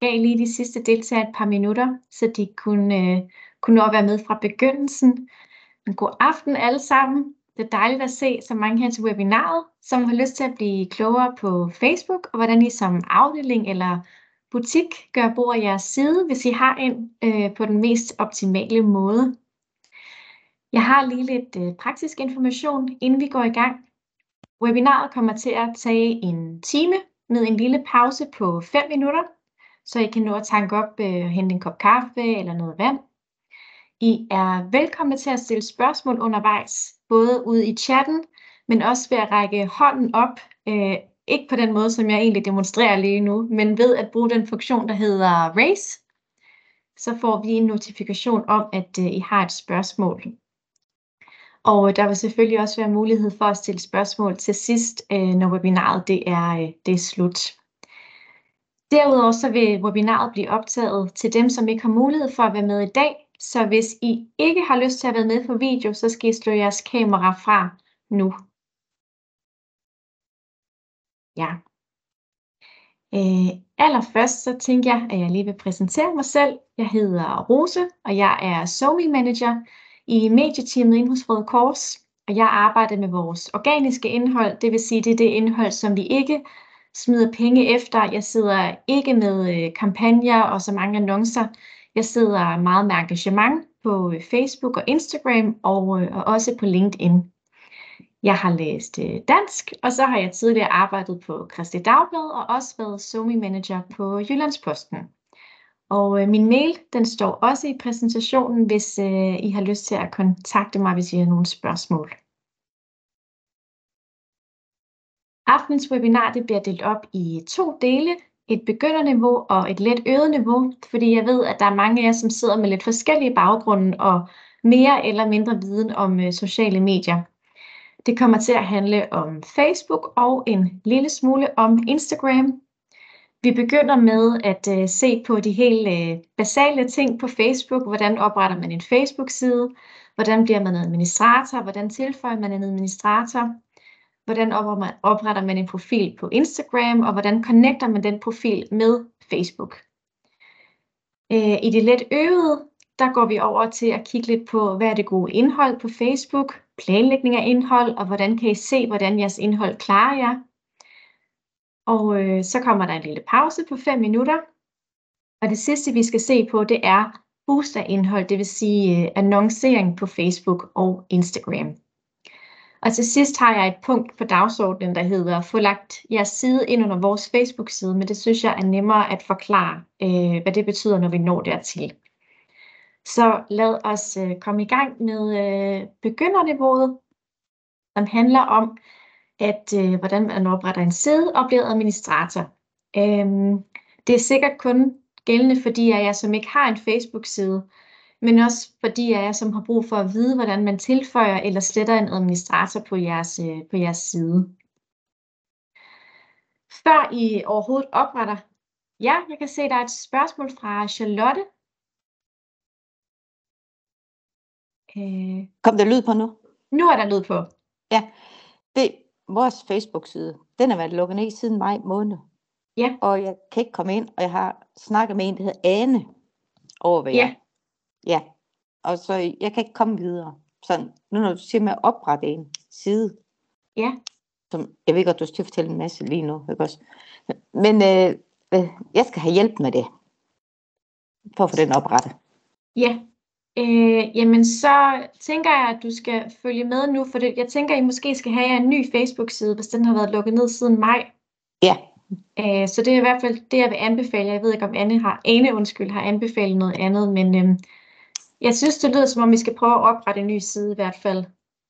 gav lige de sidste deltagere et par minutter, så de kunne, øh, kunne nå at være med fra begyndelsen. En god aften alle sammen. Det er dejligt at se så mange her til webinaret, som har lyst til at blive klogere på Facebook, og hvordan I som afdeling eller butik gør brug af jeres side, hvis I har en øh, på den mest optimale måde. Jeg har lige lidt øh, praktisk information, inden vi går i gang. Webinaret kommer til at tage en time med en lille pause på 5 minutter, så I kan nå at tanke op øh, og øh, hente en kop kaffe eller noget vand. I er velkomne til at stille spørgsmål undervejs, både ude i chatten, men også ved at række hånden op. Øh, ikke på den måde, som jeg egentlig demonstrerer lige nu, men ved at bruge den funktion, der hedder Raise, så får vi en notifikation om, at øh, I har et spørgsmål. Og øh, der vil selvfølgelig også være mulighed for at stille spørgsmål til sidst, øh, når webinaret det er, øh, det er slut. Derudover så vil webinaret blive optaget til dem, som ikke har mulighed for at være med i dag. Så hvis I ikke har lyst til at være med på video, så skal I slå jeres kamera fra nu. Ja. Øh, allerførst så tænker jeg, at jeg lige vil præsentere mig selv. Jeg hedder Rose, og jeg er SOMI Manager i medieteamet inde hos Røde Kors. Og jeg arbejder med vores organiske indhold, det vil sige, det er det indhold, som vi ikke smider penge efter. Jeg sidder ikke med øh, kampagner og så mange annoncer. Jeg sidder meget med engagement på øh, Facebook og Instagram og, øh, og også på LinkedIn. Jeg har læst øh, dansk, og så har jeg tidligere arbejdet på Christi Dagblad og også været SOMI Manager på Jyllandsposten. Og øh, min mail, den står også i præsentationen, hvis øh, I har lyst til at kontakte mig, hvis I har nogle spørgsmål. Aftens webinar det bliver delt op i to dele. Et begynderniveau og et let øget niveau, fordi jeg ved, at der er mange af jer, som sidder med lidt forskellige baggrunde og mere eller mindre viden om øh, sociale medier. Det kommer til at handle om Facebook og en lille smule om Instagram. Vi begynder med at øh, se på de helt øh, basale ting på Facebook. Hvordan opretter man en Facebook-side? Hvordan bliver man administrator? Hvordan tilføjer man en administrator? Hvordan opretter man en profil på Instagram? Og hvordan connecter man den profil med Facebook? Uh, I det let øvede, der går vi over til at kigge lidt på, hvad er det gode indhold på Facebook? planlægning af indhold, og hvordan kan I se, hvordan jeres indhold klarer jer. Og øh, så kommer der en lille pause på 5 minutter. Og det sidste, vi skal se på, det er boost af indhold, det vil sige øh, annoncering på Facebook og Instagram. Og til sidst har jeg et punkt på dagsordenen, der hedder få lagt jeres side ind under vores Facebook-side, men det synes jeg er nemmere at forklare, øh, hvad det betyder, når vi når dertil. Så lad os øh, komme i gang med øh, begynderniveauet, som handler om, at øh, hvordan man opretter en side og bliver administrator. Øhm, det er sikkert kun gældende for de af jer, som ikke har en Facebook-side, men også for de af jer, som har brug for at vide, hvordan man tilføjer eller sletter en administrator på jeres, øh, på jeres side. Før I overhovedet opretter, ja, jeg kan se, der er et spørgsmål fra Charlotte, Øh, Kom der lyd på nu? Nu er der lyd på. Ja, det vores Facebook-side. Den har været lukket ned siden maj måned. Ja. Og jeg kan ikke komme ind, og jeg har snakket med en, der hedder Ane over ved Ja. Ja. Og så jeg kan ikke komme videre. Så nu når du siger med at oprette en side, Ja. som, jeg ved godt, du skal fortælle en masse lige nu, ikke også? Men øh, øh, jeg skal have hjælp med det, for at få den oprettet. Ja, Øh, jamen så tænker jeg, at du skal følge med nu, for det, jeg tænker, at I måske skal have en ny Facebook-side, hvis den har været lukket ned siden maj. Ja. Øh, så det er i hvert fald det, jeg vil anbefale. Jeg ved ikke, om Anne har, Ane undskyld, har anbefalet noget andet, men øh, jeg synes, det lyder som om, vi skal prøve at oprette en ny side i hvert fald.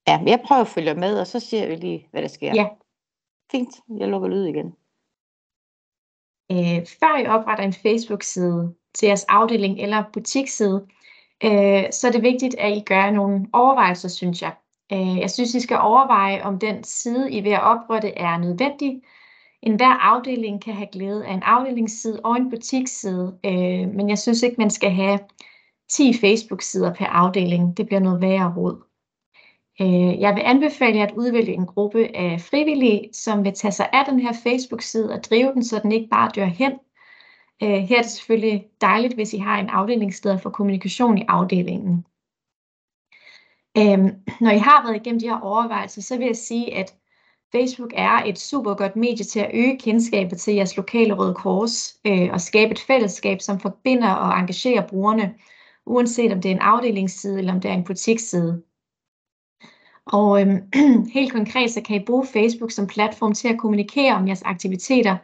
Ja, men jeg prøver at følge med, og så ser vi lige, hvad der sker. Ja. Fint, jeg lukker lyd igen. Øh, før I opretter en Facebook-side til jeres afdeling eller butiksside, øh, så er det vigtigt, at I gør nogle overvejelser, synes jeg. Øh, jeg synes, I skal overveje, om den side, I er ved at oprette, er nødvendig. En hver afdeling kan have glæde af en afdelingsside og en butiksside, øh, men jeg synes ikke, man skal have 10 Facebook-sider per afdeling. Det bliver noget værre råd. Øh, jeg vil anbefale jer at udvælge en gruppe af frivillige, som vil tage sig af den her Facebook-side og drive den, så den ikke bare dør hen. Øh, her er det selvfølgelig dejligt, hvis I har en afdelingsleder for kommunikation i afdelingen. Øhm, når I har været igennem de her overvejelser, så vil jeg sige, at Facebook er et super godt medie til at øge kendskabet til jeres lokale Røde Kors øh, og skabe et fællesskab, som forbinder og engagerer brugerne, uanset om det er en afdelingsside eller om det er en butiksside. Og øhm, helt konkret så kan I bruge Facebook som platform til at kommunikere om jeres aktiviteter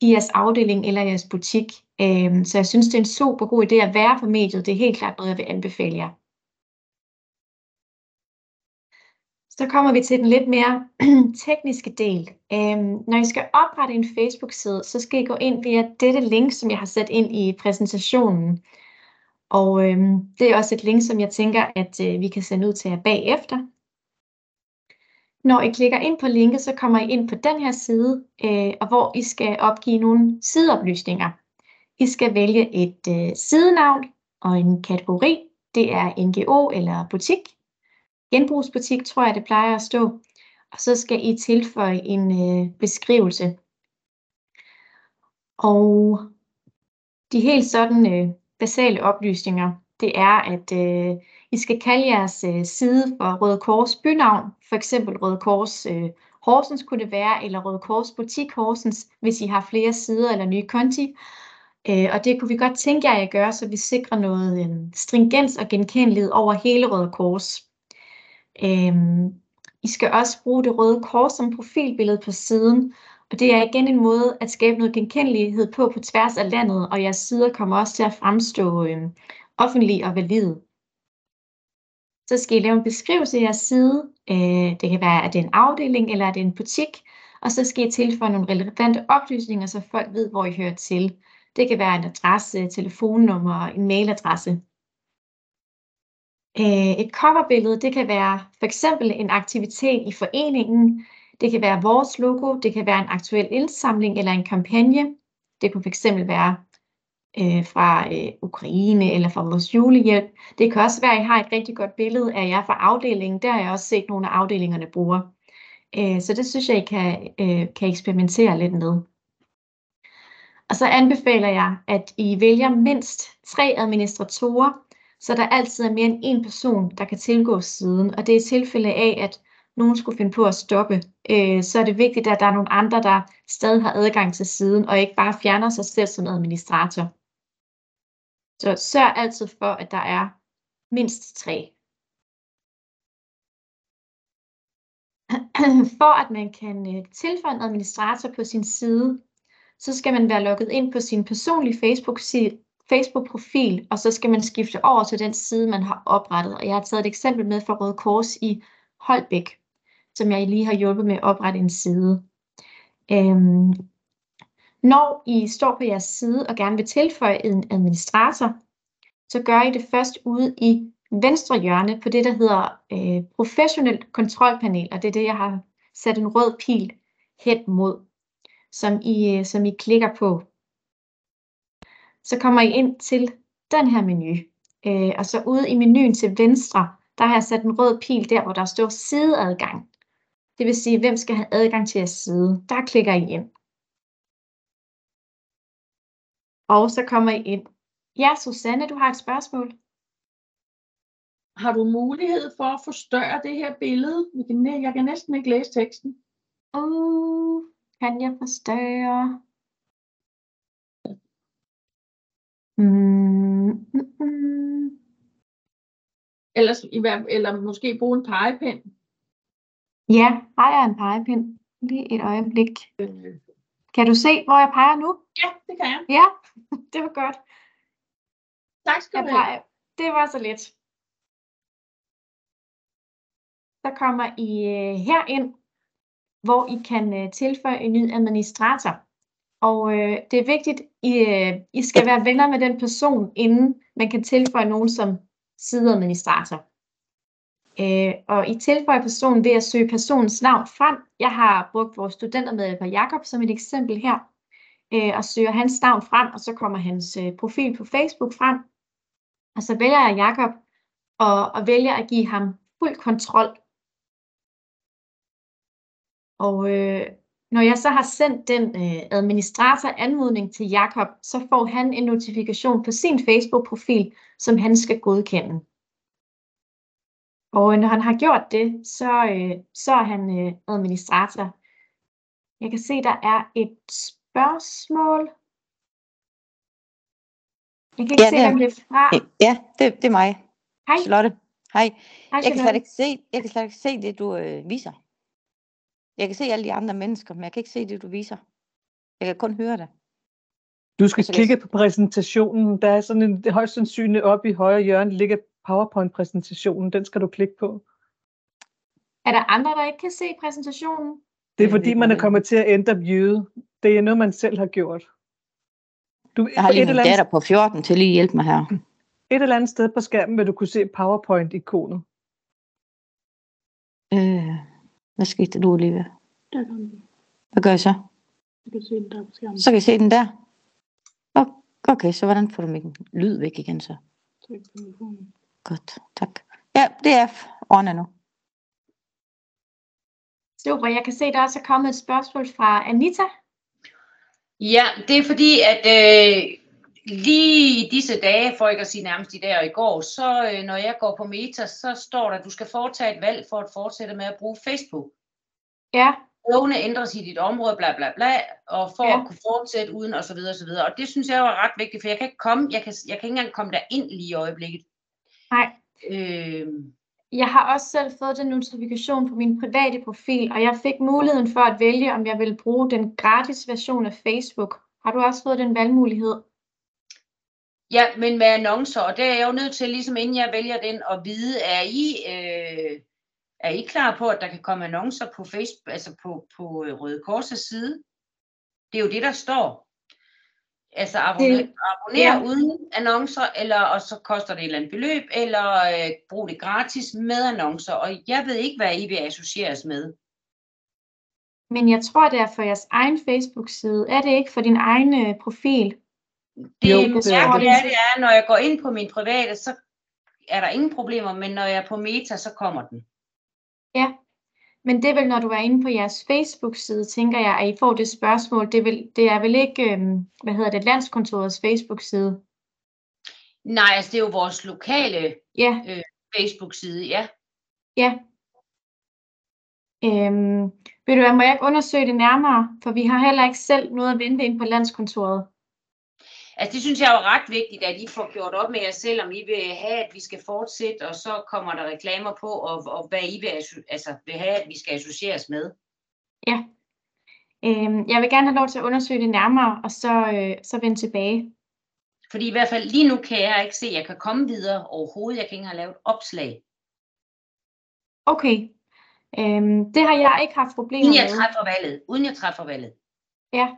i jeres afdeling eller jeres butik. Øhm, så jeg synes, det er en super god idé at være på mediet. Det er helt klart noget, jeg vil anbefale jer. Så kommer vi til den lidt mere tekniske del. Øhm, når I skal oprette en Facebook-side, så skal I gå ind via dette link, som jeg har sat ind i præsentationen. Og øhm, det er også et link, som jeg tænker, at øh, vi kan sende ud til jer bagefter. Når I klikker ind på linket, så kommer I ind på den her side, øh, og hvor I skal opgive nogle sideoplysninger. I skal vælge et øh, sidenavn og en kategori. Det er NGO eller butik. Genbrugsbutik tror jeg, det plejer at stå. Og så skal I tilføje en øh, beskrivelse. Og de helt sådan øh, basale oplysninger, det er, at øh, I skal kalde jeres øh, side for Røde Kors bynavn, for eksempel Røde Kors øh, Horsens kunne det være, eller Røde Kors Butik Horsens, hvis I har flere sider eller nye konti. Øh, og det kunne vi godt tænke jer at gøre, så vi sikrer noget øh, stringens og genkendelighed over hele Røde Kors. Øh, I skal også bruge det Røde Kors som profilbillede på siden, og det er igen en måde at skabe noget genkendelighed på på tværs af landet, og jeres sider kommer også til at fremstå øh, offentlige og valide. Så skal I lave en beskrivelse af jeres side. Øh, det kan være, at det er en afdeling eller at det er en butik. Og så skal I tilføje nogle relevante oplysninger, så folk ved, hvor I hører til. Det kan være en adresse, telefonnummer en mailadresse. Øh, et coverbillede, det kan være for eksempel en aktivitet i foreningen. Det kan være vores logo, det kan være en aktuel indsamling eller en kampagne. Det kunne fx være øh, fra øh, Ukraine eller fra vores julehjælp. Det kan også være, at I har et rigtig godt billede af jer fra afdelingen. Der har jeg også set nogle af afdelingerne bruger. Øh, så det synes jeg, I kan, øh, kan eksperimentere lidt med. Og så anbefaler jeg, at I vælger mindst tre administratorer, så der altid er mere end en person, der kan tilgå siden. Og det er i tilfælde af, at nogen skulle finde på at stoppe, øh, så er det vigtigt, at der er nogle andre, der stadig har adgang til siden, og ikke bare fjerner sig selv som administrator. Så sørg altid for, at der er mindst tre. For at man kan øh, tilføje en administrator på sin side, så skal man være logget ind på sin personlige Facebook-profil, Facebook -profil, og så skal man skifte over til den side, man har oprettet. Og jeg har taget et eksempel med fra Røde Kors i Holbæk, som jeg lige har hjulpet med at oprette en side. Øhm, når I står på jeres side og gerne vil tilføje en administrator, så gør I det først ude i venstre hjørne på det, der hedder øh, professionelt kontrolpanel, og det er det, jeg har sat en rød pil hen mod, som I, øh, som I klikker på. Så kommer I ind til den her menu, øh, og så ude i menuen til venstre, der har jeg sat en rød pil der, hvor der står sideadgang. Det vil sige, hvem skal have adgang til jeres side. Der klikker I ind. Og så kommer I ind. Ja, Susanne, du har et spørgsmål. Har du mulighed for at forstørre det her billede? Jeg kan, jeg kan næsten ikke læse teksten. Uh, kan jeg forstørre? Mm, mm, mm. Ellers, eller måske bruge en pegepind. Ja, jeg en pegepind? Lige et øjeblik. Kan du se, hvor jeg peger nu? Ja, det kan jeg. Ja, det var godt. Tak skal du have. Det var så let. Så kommer I øh, herind, hvor I kan øh, tilføje en ny administrator. Og øh, det er vigtigt, I, øh, I skal være venner med den person, inden man kan tilføje nogen som sideadministrator. Øh, og I tilføjer personen ved at søge personens navn frem. Jeg har brugt vores studentermedhjælper Jakob som et eksempel her. Øh, og søger hans navn frem, og så kommer hans øh, profil på Facebook frem. Og så vælger jeg Jakob og, og vælger at give ham fuld kontrol. Og øh, Når jeg så har sendt den øh, administrator anmodning til Jakob, så får han en notifikation på sin Facebook-profil, som han skal godkende. Og når han har gjort det, så, øh, så er han øh, administrator. Jeg kan se, der er et spørgsmål. Jeg kan ikke Ja, se, det er- hvem det er fra. Ja, det, det er mig. Hej. Charlotte. Hej. Hej, Jeg kan, slet Charlotte. ikke se, jeg kan slet ikke se det, du øh, viser. Jeg kan se alle de andre mennesker, men jeg kan ikke se det, du viser. Jeg kan kun høre det. Du skal kigge på præsentationen. Der er sådan en det højst sandsynligt oppe i højre hjørne ligger PowerPoint-præsentationen. Den skal du klikke på. Er der andre, der ikke kan se præsentationen? Det er Jeg fordi, man er kommet til at ændre viewet. Det er noget, man selv har gjort. Du, Jeg har lige et, min eller andet, datter på 14 til lige hjælpe mig her. et eller andet sted på skærmen vil du kunne se PowerPoint-ikonet. Øh, hvad skete der, du, Olivia? Der kom. Hvad gør jeg så? Du kan se den der på skærmen. Så kan I se den der. Okay, så hvordan får du min lyd væk igen så? Tryk på telefonen. Godt, tak. Ja, det er ordnet nu. Super, jeg kan se, der også er kommet et spørgsmål fra Anita. Ja, det er fordi, at øh, lige i disse dage, for ikke at sige nærmest i dag og i går, så øh, når jeg går på Meta, så står der, at du skal foretage et valg for at fortsætte med at bruge Facebook. Ja, Lovene ændres i dit område, bla bla bla, og for Ja. at kunne fortsætte uden og så videre og så videre. Og det synes jeg var ret vigtigt, for jeg kan ikke komme, jeg kan, jeg kan ikke engang komme der ind lige i øjeblikket. Nej. Øh, Jeg har også selv fået den notifikation på min private profil, og jeg fik muligheden for at vælge, om jeg vil bruge den gratis version af Facebook. Har du også fået den valgmulighed? Ja, men med annoncer, og det er jeg jo nødt til, ligesom inden jeg vælger den, at vide, er I, øh, er I klar på, at der kan komme annoncer på Facebook, altså på, på øh, Røde Korsets side? Det er jo det, der står. Altså abonner, Det- abonnere ja. uden annoncer, eller, og så koster det et eller andet beløb, eller øh, brug det gratis med annoncer. Og jeg ved ikke, hvad I vil associeres med. Men jeg tror, det er for jeres egen Facebook-side. Er det ikke for din egen øh, profil? Det, Jo, det det, er det. det, er, det er, når jeg går ind på min private, så er der ingen problemer, men når jeg er på Meta, så kommer den. Ja. Men det er vel, når du er inde på jeres Facebook-side, tænker jeg, at I får det spørgsmål. Det er vel, det er vel ikke, øhm, hvad hedder det, landskontorets Facebook-side? Nej, altså det er jo vores lokale Ja, Facebook-side, ja. ja. Øhm, ved du hvad, må jeg ikke undersøge det nærmere? For vi har heller ikke selv noget at vente ind på landskontoret. Altså det synes jeg er jo ret vigtigt, at I får gjort op med jer selv, om I vil have, at vi skal fortsætte, og så kommer der reklamer på, og, og hvad I vil, altså, vil have, at vi skal associeres med. Øhm, jeg vil gerne have lov til at undersøge det nærmere, og så, øh, så vende tilbage. Fordi i hvert fald lige nu kan jeg ikke se, at jeg kan komme videre overhovedet. Jeg kan ikke engang lave et opslag. Okay. Øhm, det har jeg ikke haft problemer Uden jeg med. træffer valget. Uden jeg træffer valget. Ja.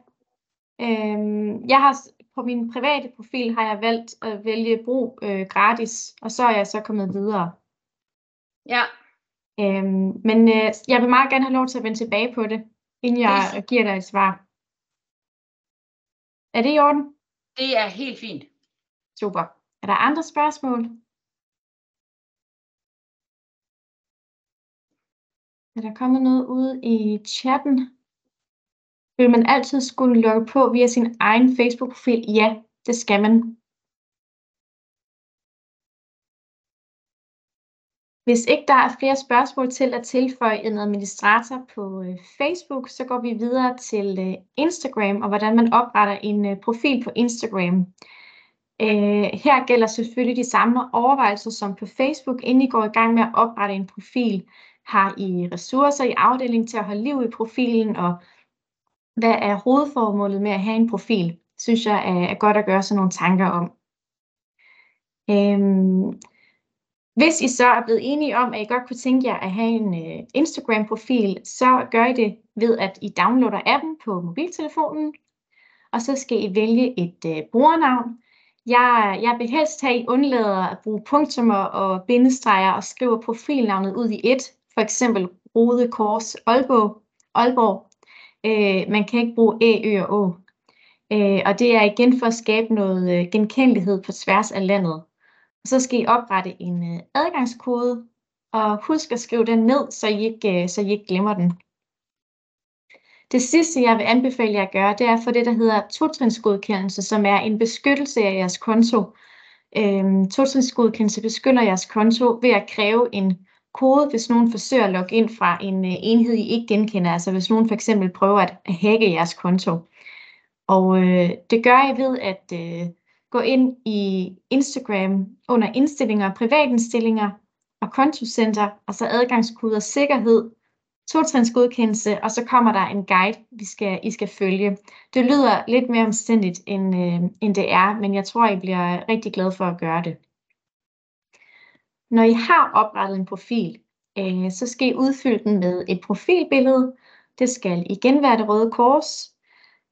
Øhm, jeg har på min private profil har jeg valgt at vælge brug øh, gratis, og så er jeg så kommet videre. Ja, Øhm, men øh, jeg vil meget gerne have lov til at vende tilbage på det, inden jeg Det- giver dig et svar. Er det i orden? det er helt fint. Super. Er der andre spørgsmål? Er der kommet noget ude i chatten? Vil man altid skulle logge på via sin egen Facebook-profil? Ja, det skal man. Hvis ikke der er flere spørgsmål til at tilføje en administrator på øh, Facebook, så går vi videre til øh, Instagram og hvordan man opretter en øh, profil på Instagram. Her gælder selvfølgelig de samme overvejelser som på Facebook, inden I går i gang med at oprette en profil. Har I ressourcer i afdelingen til at holde liv i profilen, og hvad er hovedformålet med at have en profil? Synes jeg er, er godt at gøre sig nogle tanker om. Øhm, hvis I så er blevet enige om, at I godt kunne tænke jer at have en øh, Instagram-profil, så gør I det ved, at I downloader appen på mobiltelefonen, og så skal I vælge et øh, brugernavn. Jeg, jeg vil helst have, at I undlader at bruge punktummer og bindestreger og skriver profilnavnet ud i et, for eksempel Rode Kors Aalborg. Aalborg. Øh, man kan ikke bruge æ, ø og å. Øh, og det er igen for at skabe noget øh, genkendelighed på tværs af landet. Og så skal I oprette en øh, adgangskode, og husk at skrive den ned, så I ikke, øh, så I ikke glemmer den. Det sidste, jeg vil anbefale jer at gøre, det er for det, der hedder totrinsgodkendelse, som er en beskyttelse af jeres konto. Øhm, totrinsgodkendelse beskytter jeres konto ved at kræve en kode, hvis nogen forsøger at logge ind fra en øh, enhed, I ikke genkender. Altså hvis nogen for eksempel prøver at hacke jeres konto. Og øh, det gør I ved at øh, gå ind i Instagram under indstillinger, privatindstillinger og kontocenter, og så adgangskoder sikkerhed, totrinsgodkendelse, og så kommer der en guide, vi skal, I skal følge. Det lyder lidt mere omstændigt, end, øh, end det er, men jeg tror, I bliver rigtig glade for at gøre det. Når I har oprettet en profil, øh, så skal I udfylde den med et profilbillede. Det skal igen være det røde kors.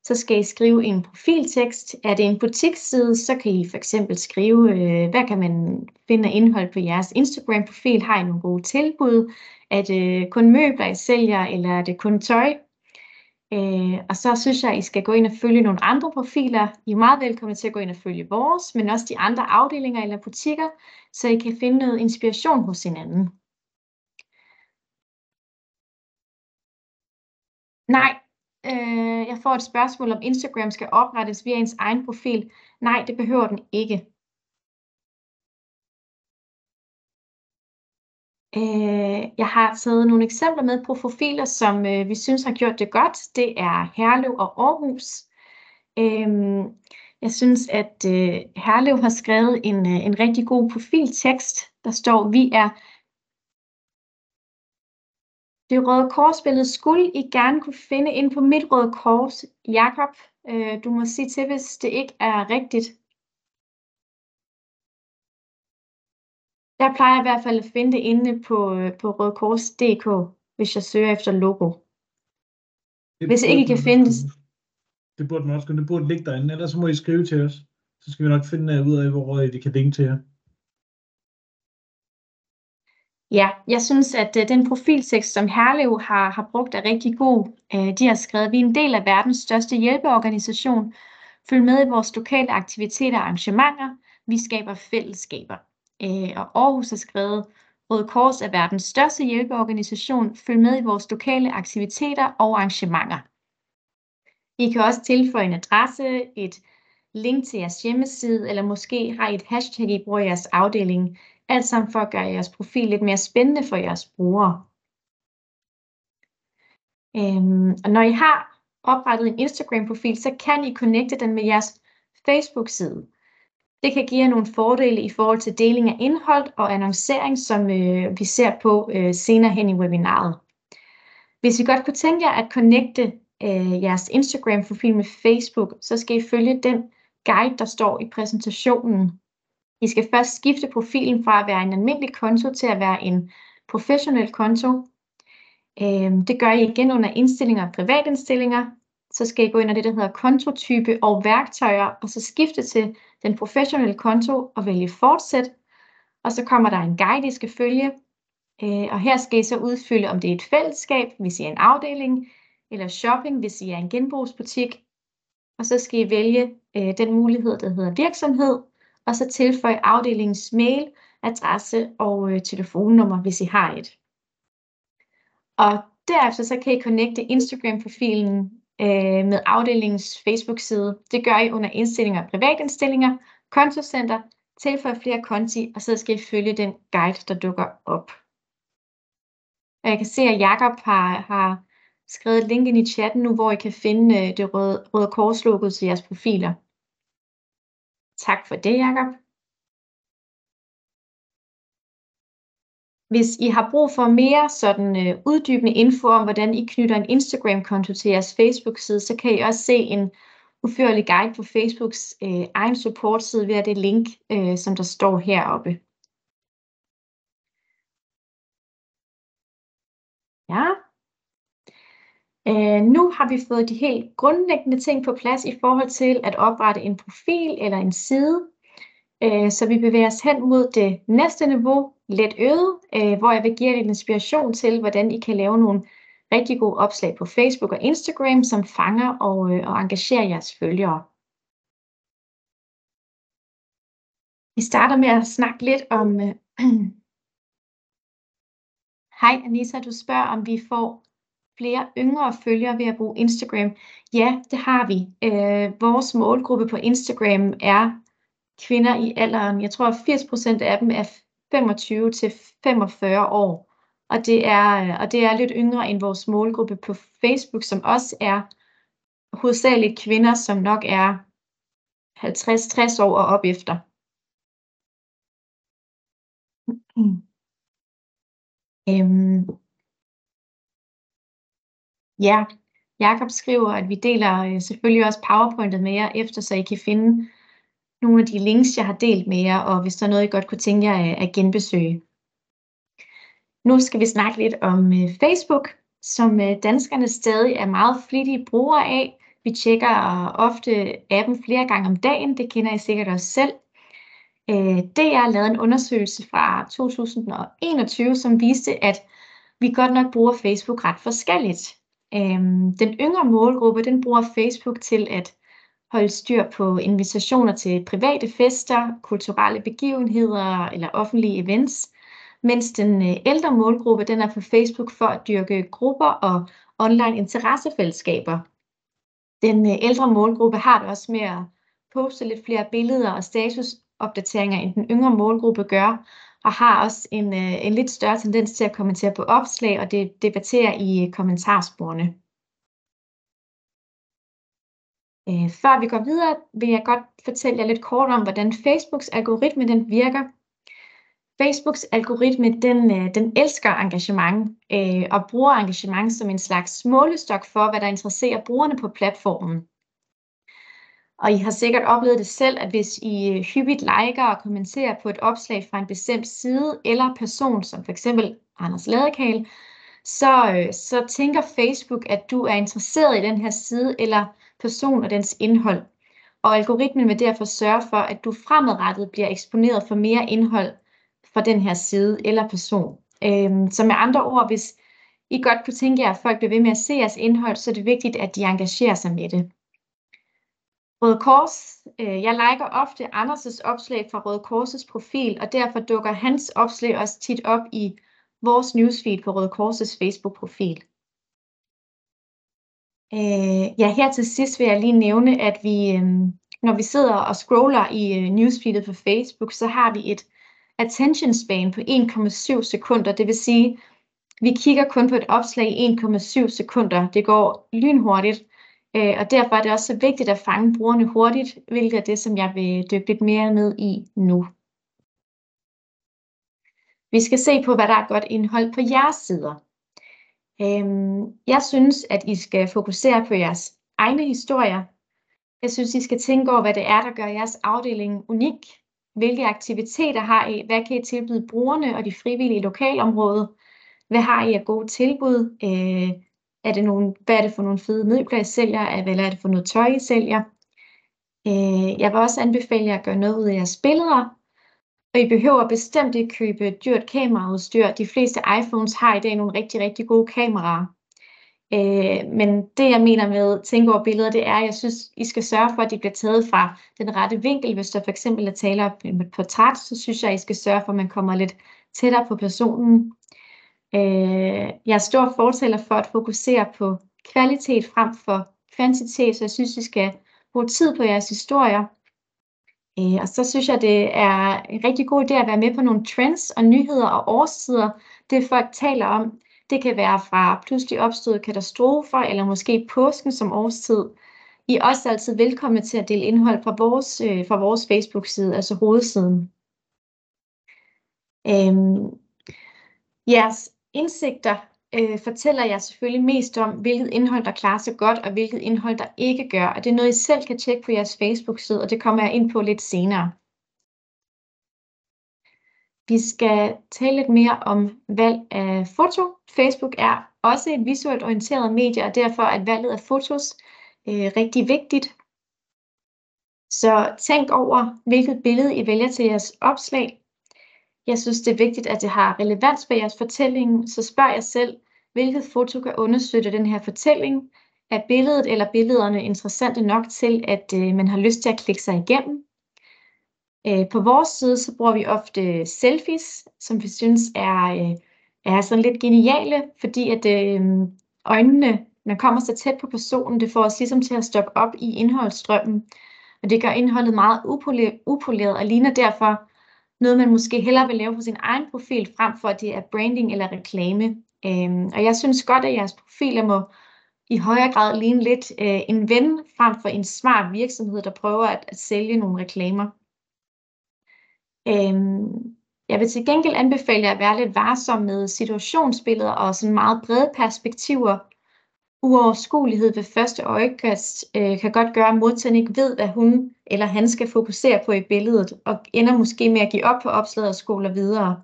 Så skal I skrive en profiltekst. Er det en butiksside, så kan I for eksempel skrive, øh, hvad kan man finde af indhold på jeres Instagram-profil? Har I nogle gode tilbud? Er det kun møbler, I sælger, eller er det kun tøj? Øh, og så synes jeg, at I skal gå ind og følge nogle andre profiler. I er meget velkomne til at gå ind og følge vores, men også de andre afdelinger eller butikker, så I kan finde noget inspiration hos hinanden. Nej, øh, jeg får et spørgsmål, om Instagram skal oprettes via ens egen profil. Nej, det behøver den ikke. Øh, jeg har taget nogle eksempler med på profiler, som øh, vi synes har gjort det godt. Det er Herlev og Aarhus. Øh, jeg synes, at øh, Herlev har skrevet en, øh, en rigtig god profiltekst. Der står, vi er det røde korsbillede skulle I gerne kunne finde ind på mit røde kors. Jakob, øh, du må sige til, hvis det ikke er rigtigt. Jeg plejer i hvert fald at finde det inde på, øh, på rødkors.dk, hvis jeg søger efter logo. Det Hvis ikke I kan finde Det burde man også kunne. Det burde ligge derinde. Ellers så må I skrive til os. Så skal vi nok finde øh, ud af, hvor de kan linke til jer. Ja, jeg synes, at øh, den profiltekst, som Herlev har, har brugt, er rigtig god. De har skrevet, vi er en del af verdens største hjælpeorganisation. Følg med i vores lokale aktiviteter og arrangementer. Vi skaber fællesskaber. Øh, og Aarhus har skrevet, Røde Kors er verdens største hjælpeorganisation. Følg med i vores lokale aktiviteter og arrangementer. I kan også tilføje en adresse, et link til jeres hjemmeside, eller måske har I et hashtag, I bruger i jeres afdeling. Alt sammen for at gøre jeres profil lidt mere spændende for jeres brugere. Øhm, og når I har oprettet en Instagram-profil, så kan I connecte den med jeres Facebook-side. Det kan give jer nogle fordele i forhold til deling af indhold og annoncering, som øh, vi ser på øh, senere hen i webinaret. Hvis I godt kunne tænke jer at connecte øh, jeres Instagram-profil med Facebook, så skal I følge den guide, der står i præsentationen. I skal først skifte profilen fra at være en almindelig konto til at være en professionel konto. Øh, det gør I igen under indstillinger og privatindstillinger. Så skal I gå ind i det, der hedder kontotype og værktøjer, og så skifte til den professionelle konto og vælge fortsæt. Og så kommer der en guide, I skal følge. Øh, og her skal I så udfylde, om det er et fællesskab, hvis I er en afdeling, eller shopping, hvis I er en genbrugsbutik. Og så skal I vælge øh, den mulighed, der hedder virksomhed, og så tilføje afdelingens mail, adresse og øh, telefonnummer, hvis I har et. Og derefter så kan I connecte Instagram-profilen øh, med afdelingens Facebook-side. Det gør I under indstillinger og privatindstillinger, kontocenter, tilføj flere konti, og så skal I følge den guide, der dukker op. Og jeg kan se, at Jakob har, har skrevet linken i chatten nu, hvor I kan finde øh, det røde, røde kors til jeres profiler. Tak for det, Jakob. Hvis I har brug for mere sådan øh, uddybende info om, hvordan I knytter en Instagram-konto til jeres Facebook-side, så kan I også se en udførlig guide på Facebooks øh, egen support-side via det link, øh, som der står heroppe. Ja. Øh, nu har vi fået de helt grundlæggende ting på plads i forhold til at oprette en profil eller en side. Øh, så vi bevæger os hen mod det næste niveau, let øget, øh, hvor jeg vil give jer lidt inspiration til, hvordan I kan lave nogle rigtig gode opslag på Facebook og Instagram, som fanger og, øh, og engagerer jeres følgere. Vi starter med at snakke lidt om... Øh, Hej Anissa, du spørger, om vi får flere yngre følgere ved at bruge Instagram? Ja, det har vi. Øh, vores målgruppe på Instagram er kvinder i alderen, jeg tror 80% af dem er 25 til 45 år. Og det, er, og det er lidt yngre end vores målgruppe på Facebook, som også er hovedsageligt kvinder, som nok er 50-60 år og op efter. Øhm. Ja, Jakob skriver, at vi deler øh, selvfølgelig også PowerPointet med jer efter, så I kan finde nogle af de links, jeg har delt med jer, og hvis der er noget, I godt kunne tænke jer øh, at genbesøge. Nu skal vi snakke lidt om øh, Facebook, som øh, danskerne stadig er meget flittige brugere af. Vi tjekker ofte appen flere gange om dagen, det kender I sikkert også selv. DR lavede en undersøgelse fra 2021, som viste, at vi godt nok bruger Facebook ret forskelligt. Den yngre målgruppe, den bruger Facebook til at holde styr på invitationer til private fester, kulturelle begivenheder eller offentlige events, mens den øh, ældre målgruppe den er på Facebook for at dyrke grupper og online interessefællesskaber. Den øh, ældre målgruppe har det også med at poste lidt flere billeder og statusopdateringer, end den yngre målgruppe gør, og har også en, øh, en lidt større tendens til at kommentere på opslag og det debattere i kommentarsporene. Øh, før vi går videre, vil jeg godt fortælle jer lidt kort om, hvordan Facebooks algoritme den virker. Facebooks algoritme, den, øh, den elsker engagement øh, og bruger engagement som en slags målestok for, hvad der interesserer brugerne på platformen. Og I har sikkert oplevet det selv, at hvis I øh, hyppigt liker og kommenterer på et opslag fra en bestemt side eller person, som f.eks. Anders Ladekal, så, øh, så tænker Facebook, at du er interesseret i den her side eller person og dens indhold. Og algoritmen vil derfor sørge for, at du fremadrettet bliver eksponeret for mere indhold fra den her side eller person. Øhm, så med andre ord, hvis I godt kunne tænke jer, at folk bliver ved med at se jeres indhold, så er det vigtigt, at de engagerer sig med det. Røde Kors, øh, jeg liker ofte Anders' opslag fra Røde Kors' profil, og derfor dukker hans opslag også tit op i vores newsfeed på Røde Kors' Facebook-profil. Øh, ja, her til sidst vil jeg lige nævne, at vi, øh, når vi sidder og scroller i øh, newsfeedet på Facebook, så har vi et attention span på 1,7 sekunder. Det vil sige, vi kigger kun på et opslag i 1,7 sekunder. Det går lynhurtigt, øh, og derfor er det også så vigtigt at fange brugerne hurtigt, hvilket er det, som jeg vil dykke lidt mere ned i nu. Vi skal se på, hvad der er godt indhold på jeres sider. Øhm, jeg synes, at I skal fokusere på jeres egne historier. Jeg synes, I skal tænke over, hvad det er, der gør jeres afdeling unik. Hvilke aktiviteter har I? Hvad kan I tilbyde brugerne og de frivillige i lokalområdet? Hvad har I af gode tilbud? Øh, er det nogle, hvad er det for nogle fede middelplads sælger? Eller er det for noget tøj, I sælger? Øh, jeg vil også anbefale jer at gøre noget ud af jeres billeder. Og I behøver bestemt ikke købe dyrt kameraudstyr. De fleste iPhones har i dag nogle rigtig, rigtig gode kameraer. Øh, men det jeg mener med tænke over billeder, det er, at jeg synes, I skal sørge for, at de bliver taget fra den rette vinkel. Hvis der for eksempel er tale om et portræt, så synes jeg, at I skal sørge for, at man kommer lidt tættere på personen. Øh, jeg er stor fortaler for at fokusere på kvalitet frem for kvantitet, så jeg synes, I skal bruge tid på jeres historier. Øh, og så synes jeg, det er en rigtig god idé at være med på nogle trends og nyheder og årstider, det folk taler om. Det kan være fra pludselig opståede katastrofer, eller måske påsken som årstid. I er også altid velkomne til at dele indhold fra vores, øh, fra vores Facebook-side, altså hovedsiden. Øhm, jeres indsigter øh, fortæller jeg selvfølgelig mest om, hvilket indhold, der klarer sig godt, og hvilket indhold, der ikke gør. Og det er noget, I selv kan tjekke på jeres Facebook-side, og det kommer jeg ind på lidt senere. Vi skal tale lidt mere om valg af foto. Facebook er også et visuelt orienteret medie, og derfor er valget af fotos øh, rigtig vigtigt. Så tænk over, hvilket billede I vælger til jeres opslag. Jeg synes, det er vigtigt, at det har relevans for jeres fortælling, så spørg jer selv, hvilket foto kan understøtte den her fortælling. Er billedet eller billederne interessante nok til, at øh, man har lyst til at klikke sig igennem? Øh, på vores side, så bruger vi ofte selfies, som vi synes er, øh, er sådan lidt geniale, fordi at øh, øjnene, man kommer så tæt på personen, det får os ligesom til at stoppe op i indholdsstrømmen. Og det gør indholdet meget upoleret, upoleret og ligner derfor noget, man måske hellere vil lave på sin egen profil, frem for at det er branding eller reklame. Øhm, og jeg synes godt, at jeres profiler må i højere grad ligne lidt øh, en ven, frem for en smart virksomhed, der prøver at, at sælge nogle reklamer. Øhm, jeg vil til gengæld anbefale jer at være lidt varsom med situationsbilleder og sådan meget brede perspektiver. Uoverskuelighed ved første øjekast øh, kan godt gøre, at modtageren ikke ved, hvad hun eller han skal fokusere på i billedet, og ender måske med at give op på opslaget og skoler videre.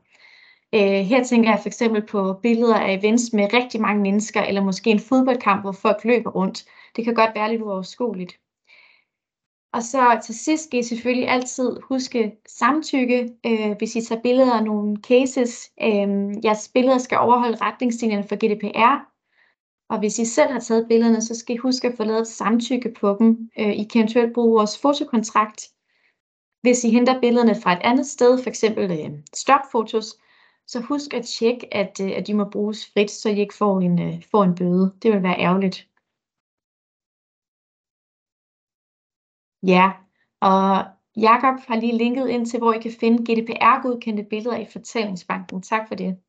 Øh, her tænker jeg for eksempel på billeder af events med rigtig mange mennesker, eller måske en fodboldkamp, hvor folk løber rundt. Det kan godt være lidt uoverskueligt. Og så til sidst skal I selvfølgelig altid huske samtykke, øh, hvis I tager billeder af nogle cases. Øh, jeres billeder skal overholde retningslinjerne for GDPR. Og hvis I selv har taget billederne, så skal I huske at få lavet et samtykke på dem. Øh, I kan eventuelt bruge vores fotokontrakt. Hvis I henter billederne fra et andet sted, f.eks. Øh, stopfotos, så husk at tjekke, at, øh, at de må bruges frit, så I ikke får en, øh, får en bøde. Det vil være ærgerligt. Ja, og Jakob har lige linket ind til, hvor I kan finde GDPR-godkendte billeder i fortællingsbanken. Tak for det.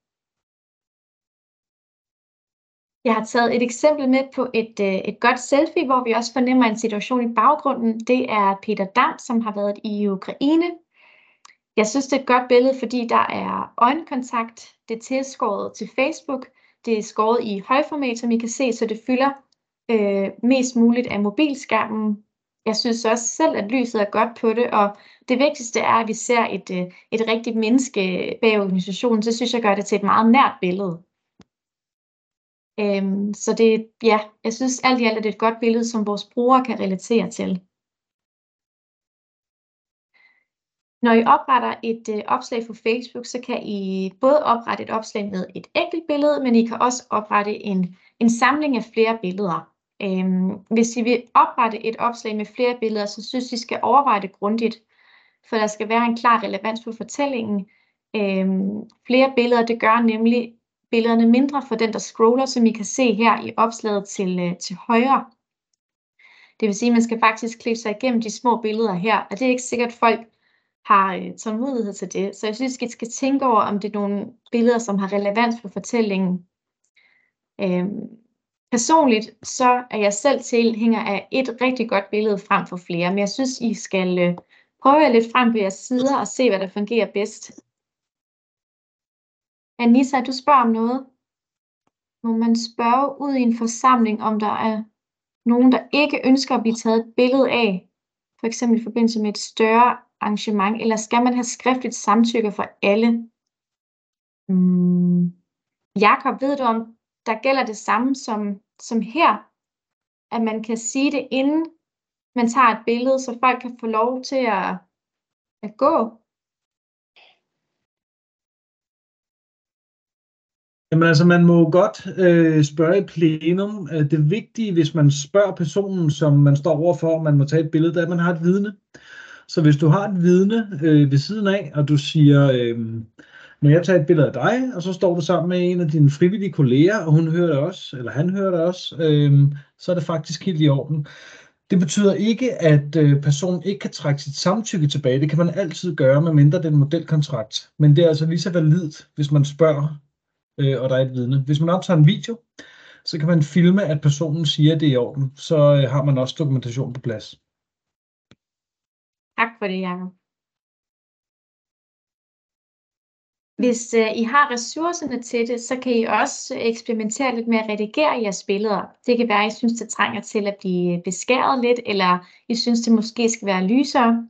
Jeg har taget et eksempel med på et, øh, et godt selfie, hvor vi også fornemmer en situation i baggrunden. Det er Peter Dam, som har været i Ukraine. Jeg synes, det er et godt billede, fordi der er øjenkontakt. Det er tilskåret til Facebook. Det er skåret i højformat, som I kan se, så det fylder øh, mest muligt af mobilskærmen jeg synes også selv, at lyset er godt på det, og det vigtigste er, at vi ser et, øh, et rigtigt menneske bag organisationen. Så synes jeg gør det til et meget nært billede. Øhm, så det, ja, jeg synes alt i alt, at det er et godt billede, som vores brugere kan relatere til. Når I opretter et øh, opslag på Facebook, så kan I både oprette et opslag med et enkelt billede, men I kan også oprette en, en samling af flere billeder. Øhm, hvis I vil oprette et opslag med flere billeder, så synes I skal overveje det grundigt, for der skal være en klar relevans på fortællingen. Øhm, flere billeder, det gør nemlig billederne mindre for den, der scroller, som I kan se her i opslaget til, øh, til højre. Det vil sige, at man skal faktisk klikke sig igennem de små billeder her, og det er ikke sikkert, at folk har øh, tålmodighed til det. Så jeg synes, I skal tænke over, om det er nogle billeder, som har relevans for fortællingen. Øhm, Personligt så er jeg selv tilhænger af et rigtig godt billede frem for flere, men jeg synes, I skal øh, prøve jer lidt frem på jeres sider og se, hvad der fungerer bedst. Anissa, du spørger om noget. Må man spørge ud i en forsamling, om der er nogen, der ikke ønsker at blive taget et billede af, for eksempel i forbindelse med et større arrangement, eller skal man have skriftligt samtykke for alle? Hmm. Jakob, ved du, om der gælder det samme som, som her, at man kan sige det inden man tager et billede, så folk kan få lov til at, at gå. Jamen altså, man må godt øh, spørge i plenum. Øh, det vigtige, hvis man spørger personen, som man står overfor, om man må tage et billede, det er, at man har et vidne. Så hvis du har et vidne øh, ved siden af, og du siger, øh, når jeg tager et billede af dig, og så står du sammen med en af dine frivillige kolleger, og hun hører det også, eller han hører det også, øh, så er det faktisk helt i orden. Det betyder ikke, at øh, personen ikke kan trække sit samtykke tilbage. Det kan man altid gøre, med mindre en modelkontrakt. Men det er altså lige så validt, hvis man spørger, øh, og der er et vidne. Hvis man optager en video, så kan man filme, at personen siger, at det er i orden. Så øh, har man også dokumentation på plads. Tak for det, Jacob. Hvis øh, I har ressourcerne til det, så kan I også eksperimentere lidt med at redigere jeres billeder. Det kan være, at I synes, det trænger til at blive beskæret lidt, eller I synes, det måske skal være lysere.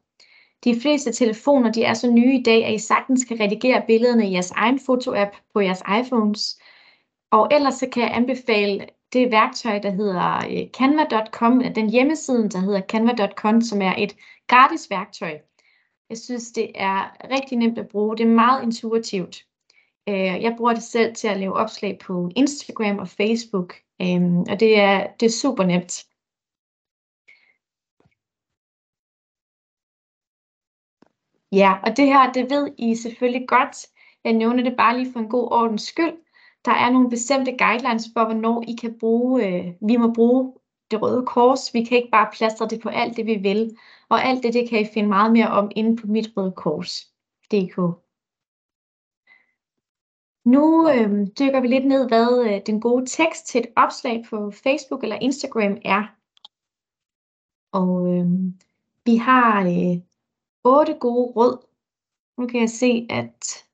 De fleste telefoner de er så nye i dag, at I sagtens kan redigere billederne i jeres egen fotoapp på jeres iPhones. Og ellers så kan jeg anbefale det værktøj, der hedder øh, canva.com, den hjemmeside, der hedder canva.com, som er et gratis værktøj. Jeg synes, det er rigtig nemt at bruge. Det er meget intuitivt. Øh, jeg bruger det selv til at lave opslag på Instagram og Facebook, øh, og det er, det er super nemt. Ja, og det her, det ved I selvfølgelig godt. Jeg nævner det bare lige for en god ordens skyld. der er nogle bestemte guidelines for, hvornår I kan bruge, øh, vi må bruge det røde kors. Vi kan ikke bare plastre det på alt det, vi vil. Og alt det, det kan I finde meget mere om inde på mit røde kors.dk. Nu øh, dykker vi lidt ned, hvad øh, den gode tekst til et opslag på Facebook eller Instagram er. Og øh, vi har øh, otte gode råd. Nu kan jeg se, at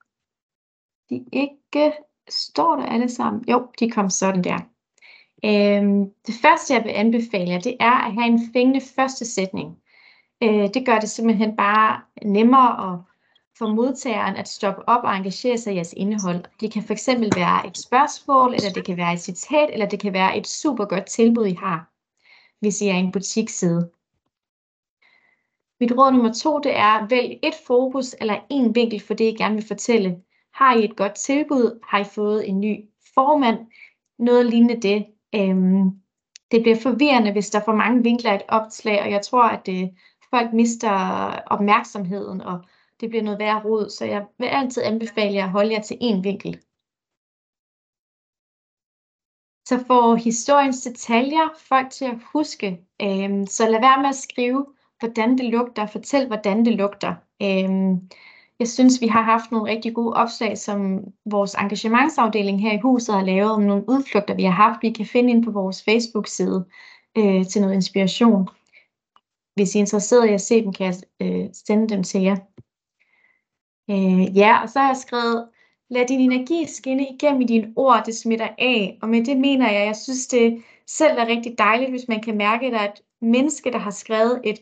de ikke står der alle sammen. Jo, de kom sådan der. Øhm, det første, jeg vil anbefale jer, det er at have en fængende første sætning. Øh, det gør det simpelthen bare nemmere at for modtageren at stoppe op og engagere sig i jeres indhold. Det kan fx være et spørgsmål, eller det kan være et citat, eller det kan være et super godt tilbud, I har, hvis I er en butiksside. Mit råd nummer to, det er, vælg et fokus eller en vinkel for det, I gerne vil fortælle. Har I et godt tilbud? Har I fået en ny formand? Noget lignende det. Øhm, det bliver forvirrende, hvis der er for mange vinkler i et opslag, og jeg tror, at det, folk mister opmærksomheden, og det bliver noget værre rod, så jeg vil altid anbefale jer at holde jer til én vinkel. Så får historiens detaljer folk til at huske, øhm, så lad være med at skrive, hvordan det lugter, fortæl, hvordan det lugter. Øhm, jeg synes, vi har haft nogle rigtig gode opslag, som vores engagementsafdeling her i huset har lavet om nogle udflugter, vi har haft. Vi kan finde ind på vores Facebook-side øh, til noget inspiration. Hvis I er interesseret i at se dem, kan jeg øh, sende dem til jer. Øh, ja, og så har jeg skrevet, lad din energi skinne igennem i dine ord, det smitter af. Og med det mener jeg, jeg synes det selv er rigtig dejligt, hvis man kan mærke, at der er et menneske, der har skrevet et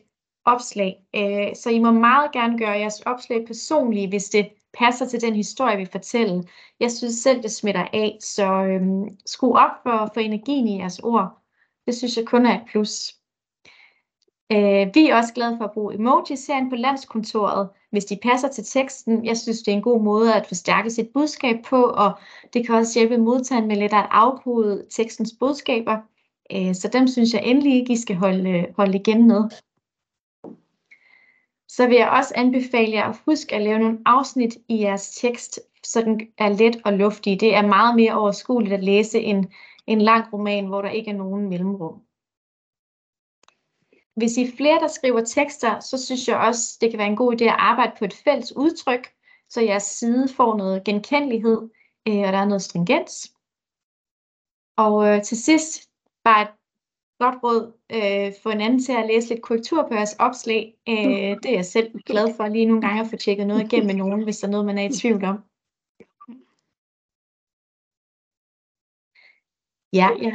opslag. Øh, så I må meget gerne gøre jeres opslag personlige, hvis det passer til den historie, vi fortæller. Jeg synes selv, det smitter af, så øhm, skru op for, for energien i jeres ord. Det synes jeg kun er et plus. Øh, vi er også glade for at bruge emojis herinde på landskontoret, hvis de passer til teksten. Jeg synes, det er en god måde at forstærke sit budskab på, og det kan også hjælpe modtageren med lidt at afkode tekstens budskaber. Øh, så dem synes jeg endelig ikke, I skal holde, øh, holde igen med. Så vil jeg også anbefale jer at huske at lave nogle afsnit i jeres tekst, så den er let og luftig. Det er meget mere overskueligt at læse en, en lang roman, hvor der ikke er nogen mellemrum. Hvis I er flere, der skriver tekster, så synes jeg også, det kan være en god idé at arbejde på et fælles udtryk, så jeres side får noget genkendelighed, øh, og der er noget stringens. Og øh, til sidst, bare et godt råd, øh, få en anden til at læse lidt korrektur på jeres opslag. Øh, det er jeg selv glad for lige nogle gange at få tjekket noget igennem med nogen, hvis der er noget, man er i tvivl om. Ja, ja.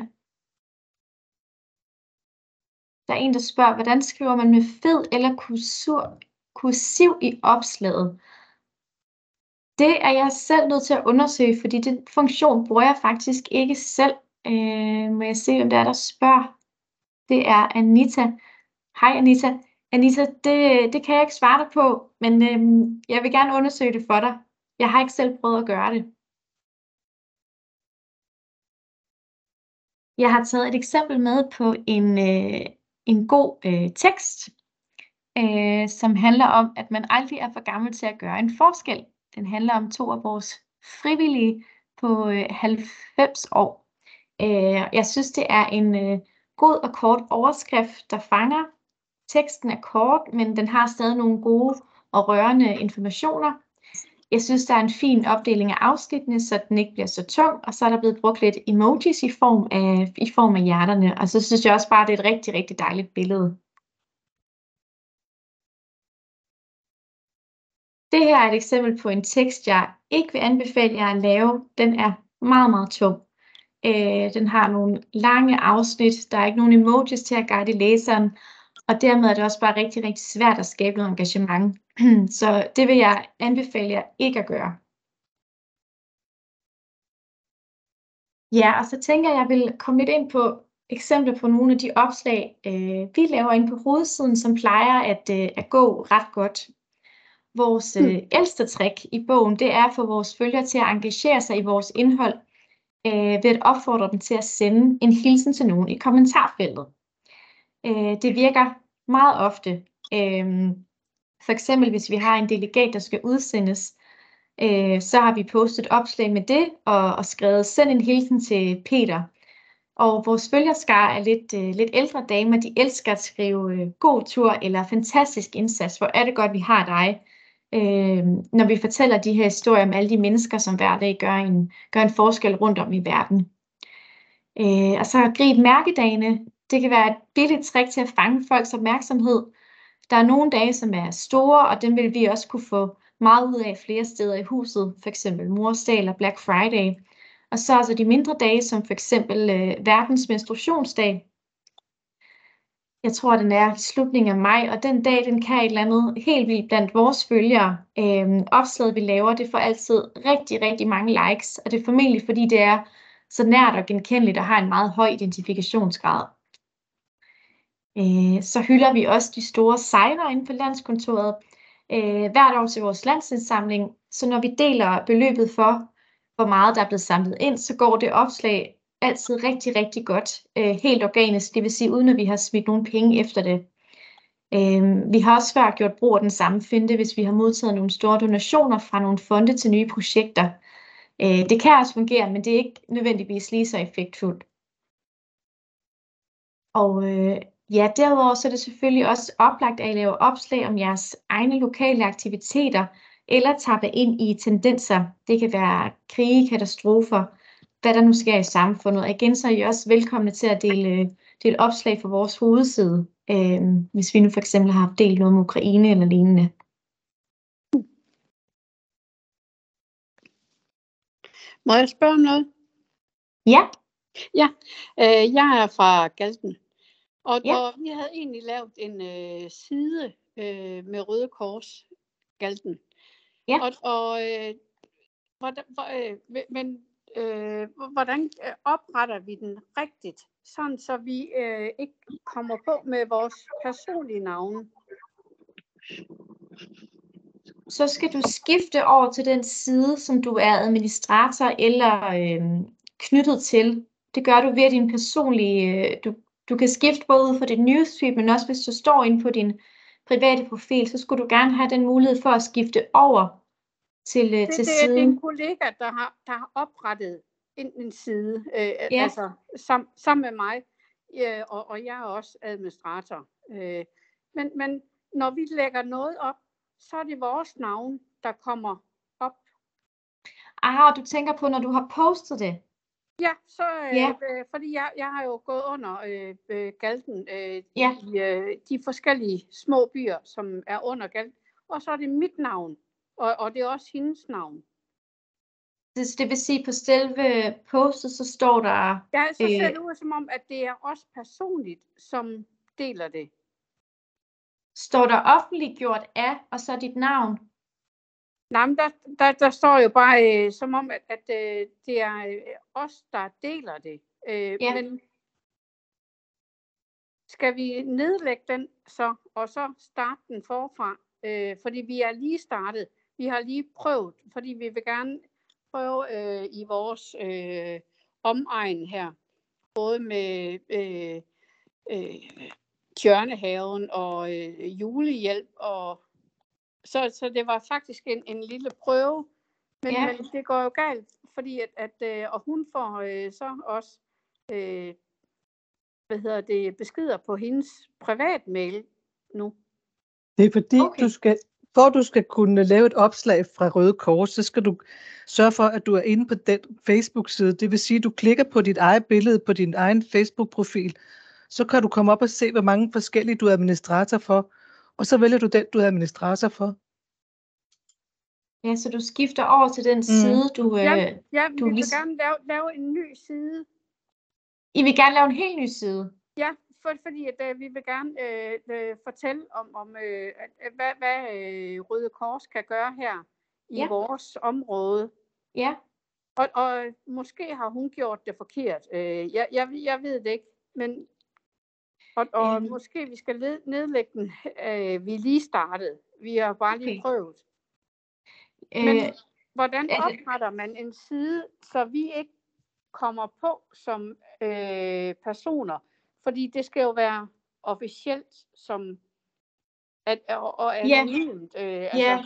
Der er en, der spørger, hvordan skriver man med fed eller kursur, kursiv i opslaget? Det er jeg selv nødt til at undersøge, fordi den funktion bruger jeg faktisk ikke selv. Øh, må jeg se, om der er, der spørger. Det er Anita. Hej Anita. Anita, det, det kan jeg ikke svare dig på, men øhm, jeg vil gerne undersøge det for dig. Jeg har ikke selv prøvet at gøre det. Jeg har taget et eksempel med på en, øh, en god øh, tekst, øh, som handler om, at man aldrig er for gammel til at gøre en forskel. Den handler om to af vores frivillige på øh, 90 år. Øh, jeg synes, det er en øh, god og kort overskrift, der fanger. Teksten er kort, men den har stadig nogle gode og rørende informationer. Jeg synes, der er en fin opdeling af afsnittene, så den ikke bliver så tung, og så er der blevet brugt lidt emojis i form af, i form af hjerterne, og så synes jeg også bare, det er et rigtig, rigtig dejligt billede. Det her er et eksempel på en tekst, jeg ikke vil anbefale jer at lave. Den er meget, meget tung. Øh, den har nogle lange afsnit, der er ikke nogen emojis til at guide læseren, og dermed er det også bare rigtig, rigtig svært at skabe noget engagement. Så det vil jeg anbefale jer ikke at gøre. Ja, og så tænker jeg, at jeg vil komme lidt ind på eksempler på nogle af de opslag, øh, vi laver ind på hovedsiden, som plejer at, øh, at gå ret godt. Vores øh, hmm. ældste trick i bogen, det er at få vores følgere til at engagere sig i vores indhold, øh, ved at opfordre dem til at sende en hilsen til nogen i kommentarfeltet. Øh, det virker meget ofte. Øh, for eksempel hvis vi har en delegat, der skal udsendes, Øh, så har vi postet opslag med det og, og skrevet send en hilsen til Peter. Og vores følgerskar er lidt, øh, lidt ældre damer, de elsker at skrive øh, god tur eller fantastisk indsats, hvor er det godt, vi har dig. Øh, når vi fortæller de her historier om alle de mennesker, som hver dag gør en, gør en forskel rundt om i verden. Øh, og så grib mærkedagene. Det kan være et billigt trick til at fange folks opmærksomhed. Der er nogle dage, som er store, og dem vil vi også kunne få meget ud af flere steder i huset, f.eks. morsdag eller Black Friday. Og så altså de mindre dage, som for eksempel øh, verdens menstruationsdag. Jeg tror, den er slutningen af maj, og den dag, den kan et eller andet helt vildt blandt vores følgere. Øhm, opslaget, vi laver, det får altid rigtig, rigtig mange likes, og det er formentlig, fordi det er så nært og genkendeligt og har en meget høj identifikationsgrad. Øh, så hylder vi også de store sejre inde på landskontoret øh, hvert år til vores landsindsamling. Så når vi deler beløbet for, hvor meget der er blevet samlet ind, så går det opslag altid rigtig, rigtig godt. Øh, helt organisk, det vil sige uden at vi har smidt nogle penge efter det. Øh, vi har også før gjort brug af den samme finte, hvis vi har modtaget nogle store donationer fra nogle fonde til nye projekter. Øh, det kan også fungere, men det er ikke nødvendigvis lige så effektfuldt. Og øh, ja, derudover så er det selvfølgelig også oplagt at lave opslag om jeres egne lokale aktiviteter, eller tappe ind i tendenser. Det kan være krige, katastrofer, hvad der nu sker i samfundet. Og igen så er I også velkomne til at dele, dele opslag for vores hovedside, øh, hvis vi nu for eksempel har delt noget om Ukraine eller lignende. Må jeg spørge om noget? Ja. Ja, øh, jeg er fra Galten, og, Ja. og vi havde egentlig lavet en øh, side øh, med Røde Kors Galten. Ja. Og, og øh, hvordan, hvor, øh, men øh, hvordan øh, opretter vi den rigtigt, sådan så vi øh, ikke kommer på med vores personlige navne? Så skal du skifte over til den side, som du er administrator eller øh, knyttet til. Det gør du ved din personlige... Øh, du, du kan skifte både ud for dit newsfeed, men også hvis du står inde på din private profil, så skulle du gerne have den mulighed for at skifte over til, øh, Det, til det, det er siden. en kollega, der har, der har oprettet en, en side, øh, Ja. altså sam, sammen med mig, øh, og, og jeg er også administrator. Øh, men, men når vi lægger noget op, så er det vores navn, der kommer op. Ah, og du tænker på, når du har postet det. Ja, så, øh, Ja. øh, fordi jeg, jeg har jo gået under øh, øh, Galten øh, Ja. i øh, de forskellige små byer, som er under Galten, og så er det mit navn, og, og det er også hendes navn. Det, det vil sige, på selve postet, så står der... Ja, så ser Øh. det ud som om, at det er os personligt, som deler det. Står der offentliggjort af, og så dit navn. Nej, men der, der, der står jo bare øh, som om, at, at øh, det er øh, os, der deler det. Øh, Ja. Men skal vi nedlægge den så, og så starte den forfra? Øh, fordi vi er lige startet. Vi har lige prøvet, fordi vi vil gerne prøve øh, i vores øh, omegn her. Både med øh, øh, Tjørnehaven og øh, julehjælp. Og, så, så det var faktisk en, en lille prøve. Men, Ja. men det går jo galt, fordi at, at øh, og hun får øh, så også øh, hvad hedder det, beskeder på hendes privatmail nu. Det er fordi, Okay. du skal, for du skal kunne lave et opslag fra Røde Kors, så skal du sørge for, at du er inde på den Facebook-side. Det vil sige, at du klikker på dit eget billede på din egen Facebook-profil. Så kan du komme op og se, hvor mange forskellige du er administrator for. Og så vælger du den, du er administrator for. Ja, så du skifter over til den side, du... Øh, Ja, ja du vi vil lig- gerne lave, lave en ny side. I vil gerne lave en helt ny side. Ja, for, fordi at, øh, vi vil gerne øh, øh, fortælle om, om øh, at, hvad, hvad øh, Røde Kors kan gøre her i Ja. vores område. Ja, Og, og måske har hun gjort det forkert. Øh, jeg, jeg, jeg ved det ikke. Men, og og Øhm. måske vi skal led, nedlægge den. Øh, vi er lige startet. Vi har bare lige Okay. prøvet. øh, Men hvordan er det- opretter man en side, så vi ikke kommer på som øh, personer? Fordi det skal jo være officielt som at, og, og Ja. anonymt. Øh, ja.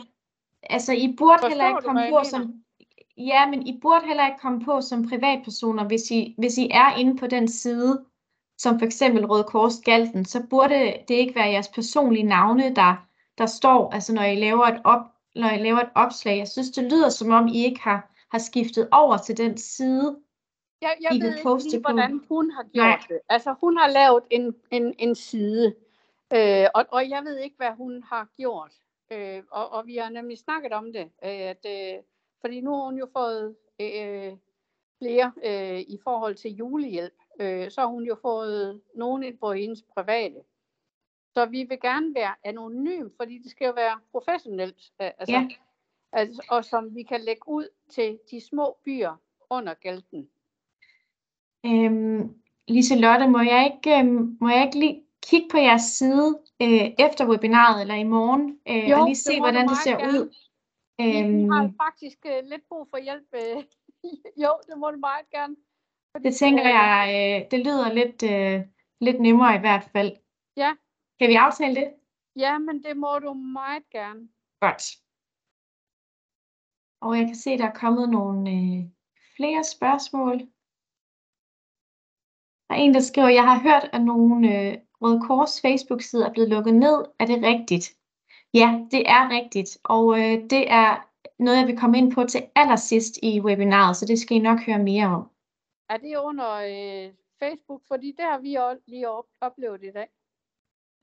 altså I burde Forstår heller ikke komme på som Ja, men I burde heller ikke komme på som privatpersoner, hvis I, hvis I er inde på den side, som for eksempel Røde Kors Galten, så burde det ikke være jeres personlige navne, der, der står, altså når I laver et, op, når I laver et opslag. Jeg synes, det lyder som om, I ikke har, har skiftet over til den side. Jeg, jeg I ved ikke lige, hvordan hun har gjort Nej. det. Altså, hun har lavet en, en, en side, øh, og, og jeg ved ikke, hvad hun har gjort. Øh, og, og vi har nemlig snakket om det, øh, at, øh, fordi nu har hun jo fået øh, flere øh, i forhold til julehjælp. Øh, så har hun jo fået nogen ind på hendes private. Så vi vil gerne være anonym, fordi det skal jo være professionelt. Øh, altså, Ja. altså, og som vi kan lægge ud til de små byer under Galten. Øhm, Liselotte, må jeg ikke, øhm, må jeg ikke lige kigge på jeres side øh, efter webinaret eller i morgen, øh, Jo, og lige se, hvordan det ser gerne. ud? Vi, vi har Øhm, faktisk øh, lidt brug for hjælp. Øh. jo, det må du meget gerne. Fordi, det tænker øh, jeg, øh, det lyder lidt, øh, lidt nemmere i hvert fald. Ja. Kan vi aftale det? Ja, men det må du meget gerne. Godt. Og jeg kan se, der er kommet nogle øh, flere spørgsmål. Der er en, der skriver, jeg har hørt, at nogle øh, Røde Kors Facebook-sider er blevet lukket ned. Er det rigtigt? Ja, det er rigtigt. Og øh, det er noget, jeg vil komme ind på til allersidst i webinaret, så det skal I nok høre mere om. Er det under øh, Facebook? Fordi det har vi lige op- oplevet i dag.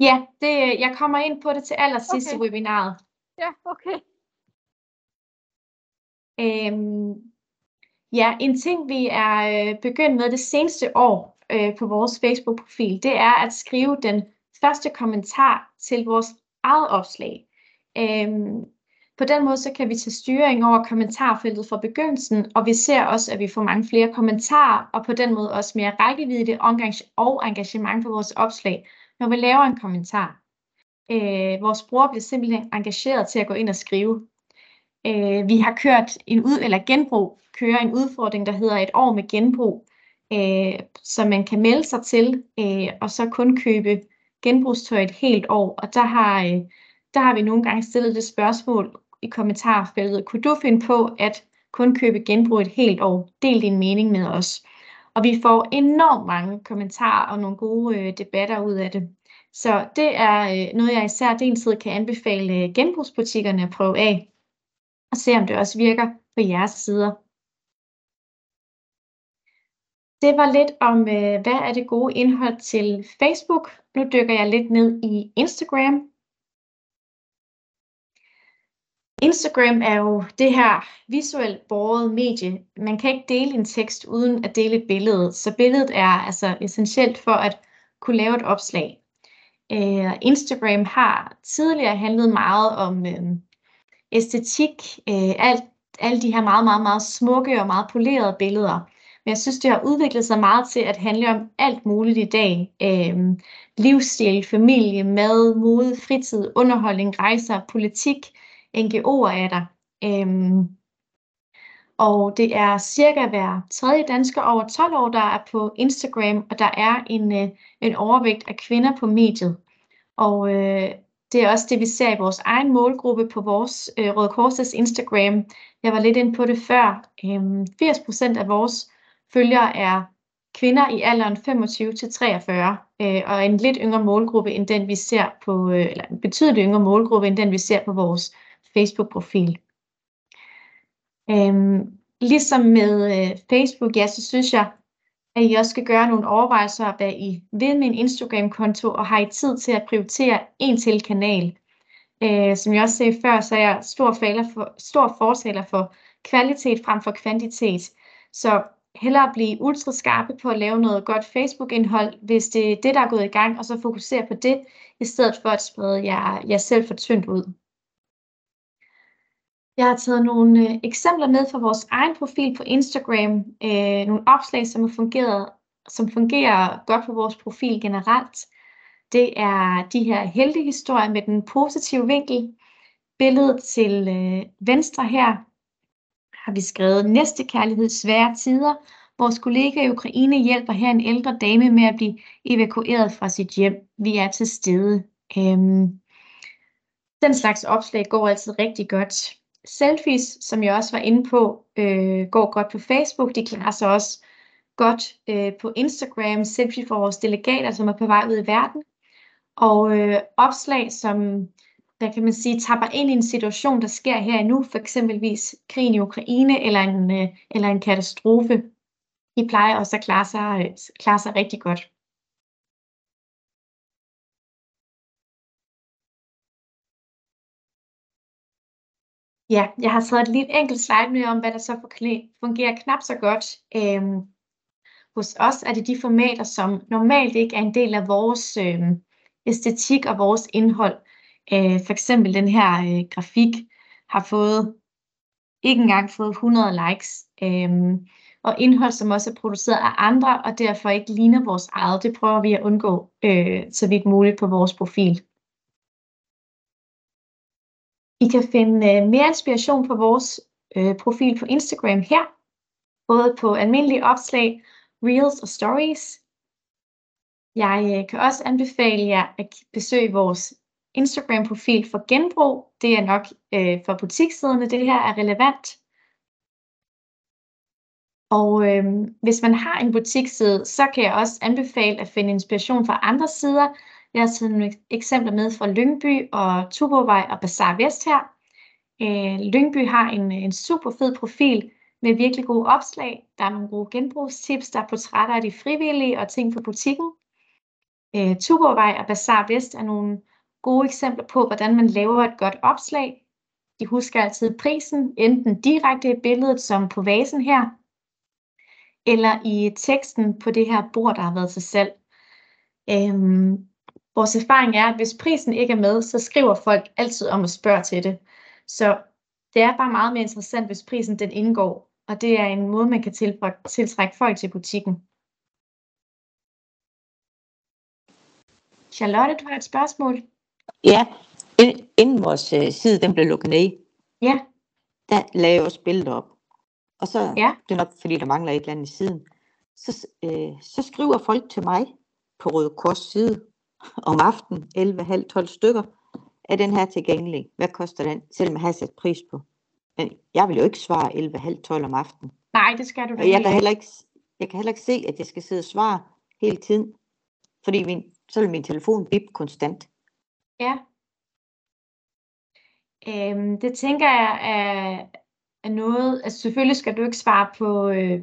Ja, det, jeg kommer ind på det til allersidst Okay. i webinaret. Ja, okay. Øhm, ja, en ting vi er øh, begyndt med det seneste år øh, på vores Facebook-profil, det er at skrive den første kommentar til vores eget opslag. Øhm, på den måde så kan vi tage styring over kommentarfeltet fra begyndelsen, og vi ser også, at vi får mange flere kommentarer, og på den måde også mere rækkevidde og og engagement på vores opslag, når vi laver en kommentar. Øh, vores brugere bliver simpelthen engageret til at gå ind og skrive. Øh, vi har kørt en ud eller genbrug, kører en udfordring, der hedder et år med genbrug, øh, som man kan melde sig til, øh, og så kun købe genbrugstøj et helt år. Og der har, øh, der har vi nogle gange stillet det spørgsmål i kommentarfeltet. Kunne du finde på at kun købe genbrug et helt år? Del din mening med os. Og vi får enormt mange kommentarer og nogle gode øh, debatter ud af det. Så det er øh, noget, jeg især deltid kan anbefale øh, genbrugsbutikkerne at prøve af og se om det også virker på jeres sider. Det var lidt om, øh, hvad er det gode indhold til Facebook. Nu dykker jeg lidt ned i Instagram. Instagram er jo det her visuelt båret medie. Man kan ikke dele en tekst uden at dele et billede, så billedet er altså essentielt for at kunne lave et opslag. Øh, Instagram har tidligere handlet meget om øh, æstetik, øh, alt, alle de her meget, meget, meget smukke og meget polerede billeder. Men jeg synes, det har udviklet sig meget til at handle om alt muligt i dag. Øh, livsstil, familie, mad, mode, fritid, underholdning, rejser, politik, NGO'er er der. Øh, og det er cirka hver tredje dansker over 12 år, der er på Instagram, og der er en, øh, en overvægt af kvinder på mediet. Og øh, det er også det, vi ser i vores egen målgruppe på vores øh, Røde Korsets Instagram. Jeg var lidt inde på det før. Øhm, 80% af vores følgere er kvinder i alderen 25 til 43, øh, og en lidt yngre målgruppe end den, vi ser på, øh, eller en betydeligt yngre målgruppe end den, vi ser på vores Facebook-profil. Øhm, ligesom med øh, Facebook, ja, så synes jeg, at I også skal gøre nogle overvejelser hvad I vil med en Instagram-konto, og har I tid til at prioritere en til kanal. Øh, som jeg også sagde før, så er jeg stor, faler for, stor fortaler for kvalitet frem for kvantitet. Så hellere blive ultra skarpe på at lave noget godt Facebook-indhold, hvis det er det, der er gået i gang, og så fokusere på det, i stedet for at sprede jer, jer selv for tyndt ud. Jeg har taget nogle øh, eksempler med fra vores egen profil på Instagram. Øh, nogle opslag, som, har fungeret, som fungerer godt på vores profil generelt. Det er de her heltehistorier med den positive vinkel. Billedet til øh, venstre her har vi skrevet næste kærlighed svære tider. Vores kollega i Ukraine hjælper her en ældre dame med at blive evakueret fra sit hjem. Vi er til stede. Øhm, den slags opslag går altid rigtig godt. selfies, som jeg også var inde på, øh, går godt på Facebook. De klarer sig også godt øh, på Instagram. Selfie for vores delegater, som er på vej ud i verden. Og øh, opslag, som hvad kan man sige, tapper ind i en situation, der sker her nu, for eksempelvis krigen i Ukraine eller en, øh, eller en katastrofe. De plejer også at klare sig, øh, klare sig rigtig godt. Ja, jeg har taget et lille enkelt slide med om, hvad der så fungerer knap så godt. Øhm, hos os er det de formater, som normalt ikke er en del af vores øhm, æstetik og vores indhold. Øh, for eksempel den her øh, grafik har fået ikke engang fået 100 likes. Øh, og indhold, som også er produceret af andre, og derfor ikke ligner vores eget, det prøver vi at undgå øh, så vidt muligt på vores profil. I kan finde øh, mere inspiration på vores øh, profil på Instagram her, både på almindelige opslag, reels og stories. Jeg øh, kan også anbefale jer at besøge vores Instagram-profil for genbrug. Det er nok øh, for butikssiderne, det her er relevant. Og øh, hvis man har en butiksside, så kan jeg også anbefale at finde inspiration fra andre sider. Jeg har taget nogle eksempler med fra Lyngby og Tuborgvej og Bazaar Vest her. Øh, Lyngby har en, en super fed profil med virkelig gode opslag. Der er nogle gode genbrugstips, der er portrætter af de frivillige og ting for butikken. Øh, Tuborgvej og Bazaar Vest er nogle gode eksempler på, hvordan man laver et godt opslag. De husker altid prisen, enten direkte i billedet som på vasen her, eller i teksten på det her bord, der har været til salg. Øhm, vores erfaring er, at hvis prisen ikke er med, så skriver folk altid om at spørge til det. Så det er bare meget mere interessant, hvis prisen den indgår, og det er en måde, man kan tiltrække folk til butikken. Charlotte, du har et spørgsmål? Ja, inden vores øh, side den blev lukket ned, ja. der lagde jeg også billeder op. Og så, ja. det er nok fordi, der mangler et eller andet i siden, så, øh, så skriver folk til mig på Røde Kors side om aftenen, 11.30-12 stykker, er den her tilgængelig? Hvad koster den? Selvom jeg har sat pris på. Men jeg vil jo ikke svare 11.30-12 om aftenen. Nej, det skal du da og jeg kan heller ikke. Jeg kan heller ikke se, at jeg skal sidde og svare hele tiden. Fordi min, så vil min telefon bip konstant. Ja. Øhm, det tænker jeg er, er noget, altså selvfølgelig skal du ikke svare på, øh,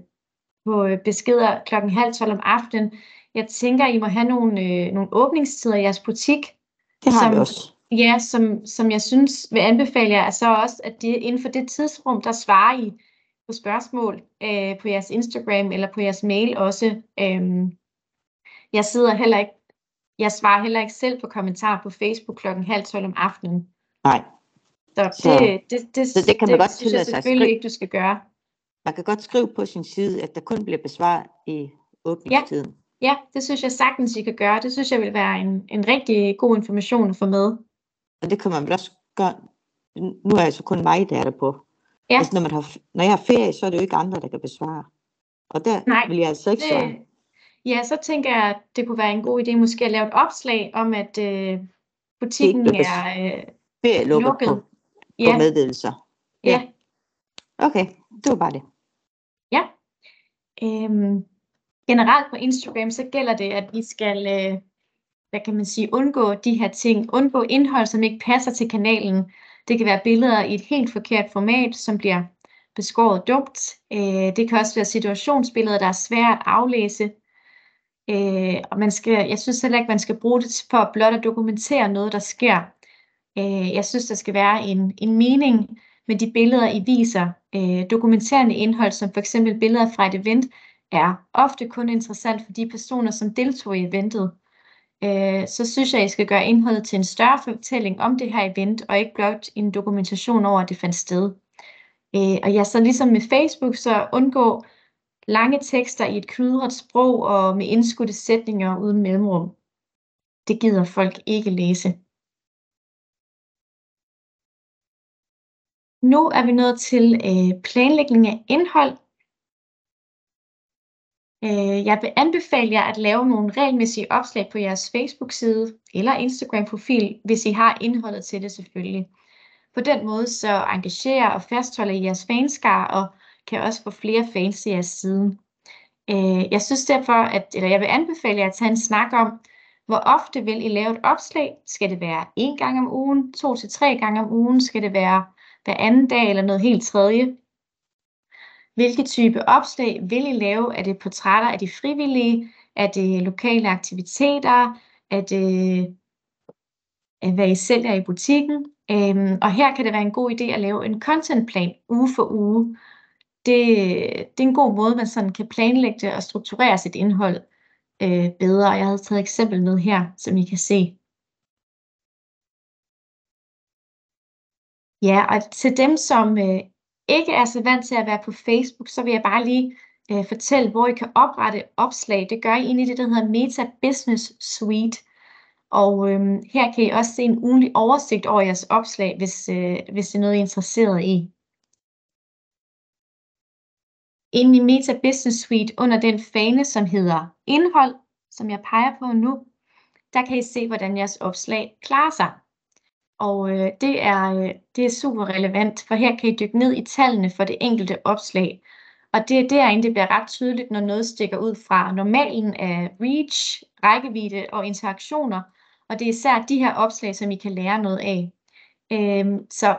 på beskeder klokken halv tolv om aftenen. Jeg tænker, I må have nogle, øh, nogle åbningstider i jeres butik. Det har som, vi også. Ja, som, som jeg synes vil anbefale jer, er så også, at det inden for det tidsrum, der svarer I på spørgsmål øh, på jeres Instagram eller på jeres mail også. Øhm, jeg sidder heller ikke jeg svarer heller ikke selv på kommentarer på Facebook klokken halv tolv om aftenen. Nej. Så det, så, det, det, så det kan man det, godt synes jeg selvfølgelig ikke, du skal gøre. Man kan godt skrive på sin side, at der kun bliver besvaret i åbningstiden. Ja, ja, det synes jeg sagtens, I kan gøre. Det synes jeg vil være en, en rigtig god information at få med. Og det kan man vel også gøre. Nu er jeg så kun mig, der er der på. Ja. Altså, når, man har, når jeg har ferie, så er det jo ikke andre, der kan besvare. Og der Nej, vil jeg altså ikke svare. Det, Ja, så tænker jeg, at det kunne være en god idé måske at lave et opslag om, at øh, butikken Det er øh, lukket lukket. på, på Ja. meddelelser. Ja. Okay, det var bare det. Ja. Øhm, generelt på Instagram, så gælder det, at vi skal, øh, hvad kan man sige, undgå de her ting. Undgå indhold, som ikke passer til kanalen. Det kan være billeder i et helt forkert format, som bliver beskåret dumt. Øh, det kan også være situationsbilleder, der er svære at aflæse. Øh, og man skal, jeg synes heller ikke, man skal bruge det for blot at dokumentere noget, der sker. Øh, jeg synes, der skal være en, en mening med de billeder, I viser. Øh, dokumenterende indhold, som for eksempel billeder fra et event, er ofte kun interessant for de personer, som deltog i eventet. Øh, så synes jeg, I skal gøre indholdet til en større fortælling om det her event, og ikke blot en dokumentation over, at det fandt sted. Øh, og ja, så ligesom med Facebook, så undgå lange tekster i et krydret sprog og med indskudte sætninger uden mellemrum. Det gider folk ikke læse. Nu er vi nået til øh, planlægning af indhold. Øh, jeg vil anbefale jer at lave nogle regelmæssige opslag på jeres Facebook-side eller Instagram-profil, hvis I har indholdet til det selvfølgelig. På den måde så engagerer og fastholder I jeres fanskar og kan også få flere fans til jeres side. Øh, jeg synes derfor, at, eller jeg vil anbefale jer at tage en snak om, hvor ofte vil I lave et opslag? Skal det være en gang om ugen, to til tre gange om ugen? Skal det være hver anden dag eller noget helt tredje? Hvilke type opslag vil I lave? Er det portrætter af de frivillige? Er det lokale aktiviteter? Er det øh, hvad I sælger i butikken? Øhm, og her kan det være en god idé at lave en contentplan uge for uge. Det, det er en god måde, man sådan kan planlægge det og strukturere sit indhold øh, bedre. Jeg havde taget et eksempel med her, som I kan se. Ja, og til dem, som øh, ikke er så vant til at være på Facebook, så vil jeg bare lige øh, fortælle, hvor I kan oprette opslag. Det gør I inde i det, der hedder Meta Business Suite. Og øh, her kan I også se en ugenlig oversigt over jeres opslag, hvis, øh, hvis det er noget, I er interesseret i. Inde i Meta Business Suite under den fane, som hedder indhold, som jeg peger på nu, der kan I se, hvordan jeres opslag klarer sig. Og øh, det, er, øh, det er super relevant, for her kan I dykke ned i tallene for det enkelte opslag. Og det er derinde, det bliver ret tydeligt, når noget stikker ud fra normalen af reach, rækkevidde og interaktioner. Og det er især de her opslag, som I kan lære noget af. Øhm, så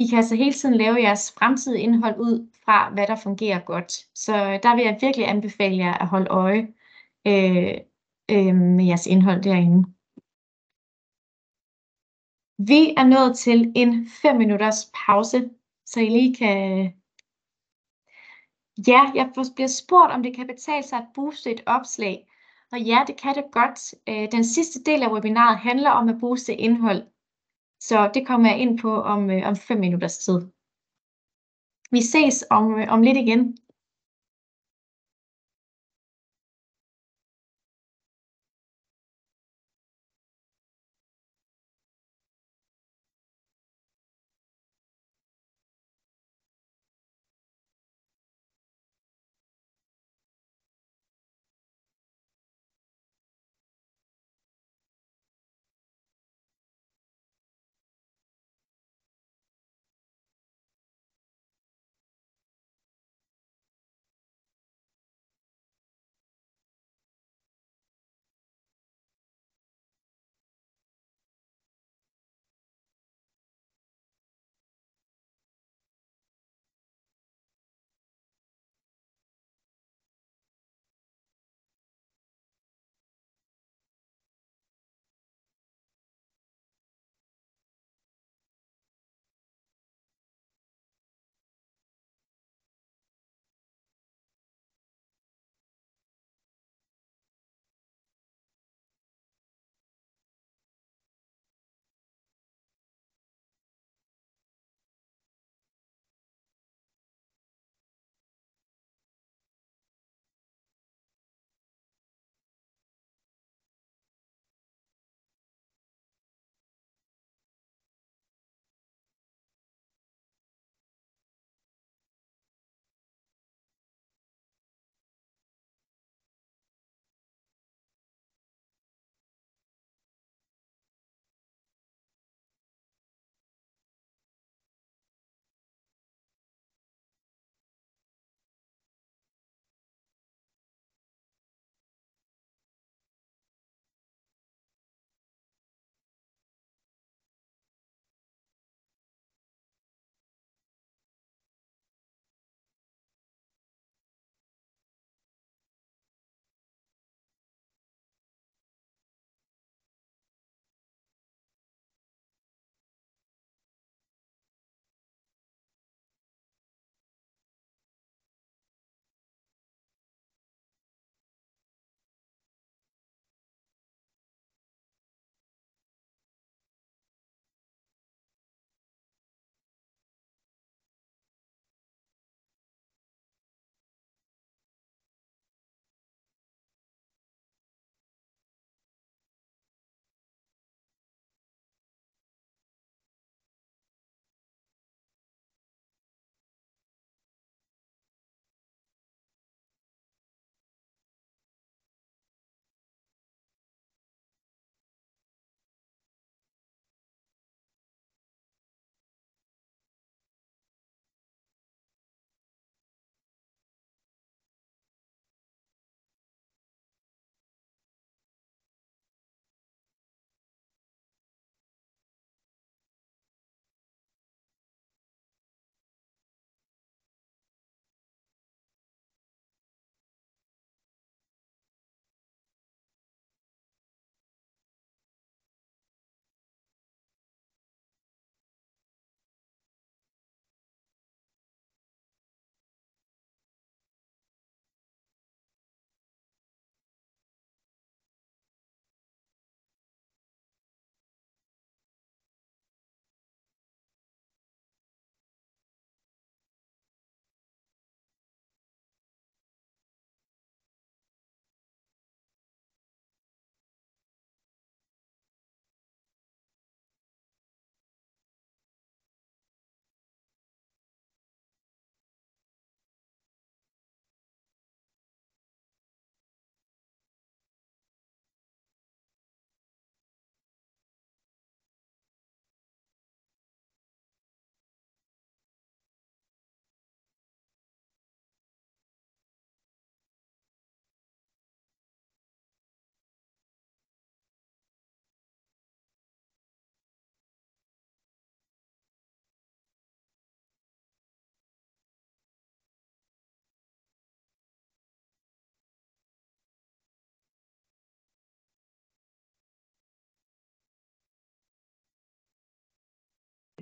i kan altså hele tiden lave jeres fremtidige indhold ud fra, hvad der fungerer godt. Så der vil jeg virkelig anbefale jer at holde øje øh, øh, med jeres indhold derinde. Vi er nået til en 5 minutters pause, så I lige kan... Ja, jeg bliver spurgt, om det kan betale sig at booste et opslag. Og ja, det kan det godt. Øh, den sidste del af webinaret handler om at booste indhold. Så det kommer jeg ind på om, øh, om 5 minutters tid. Vi ses om, øh, om lidt igen.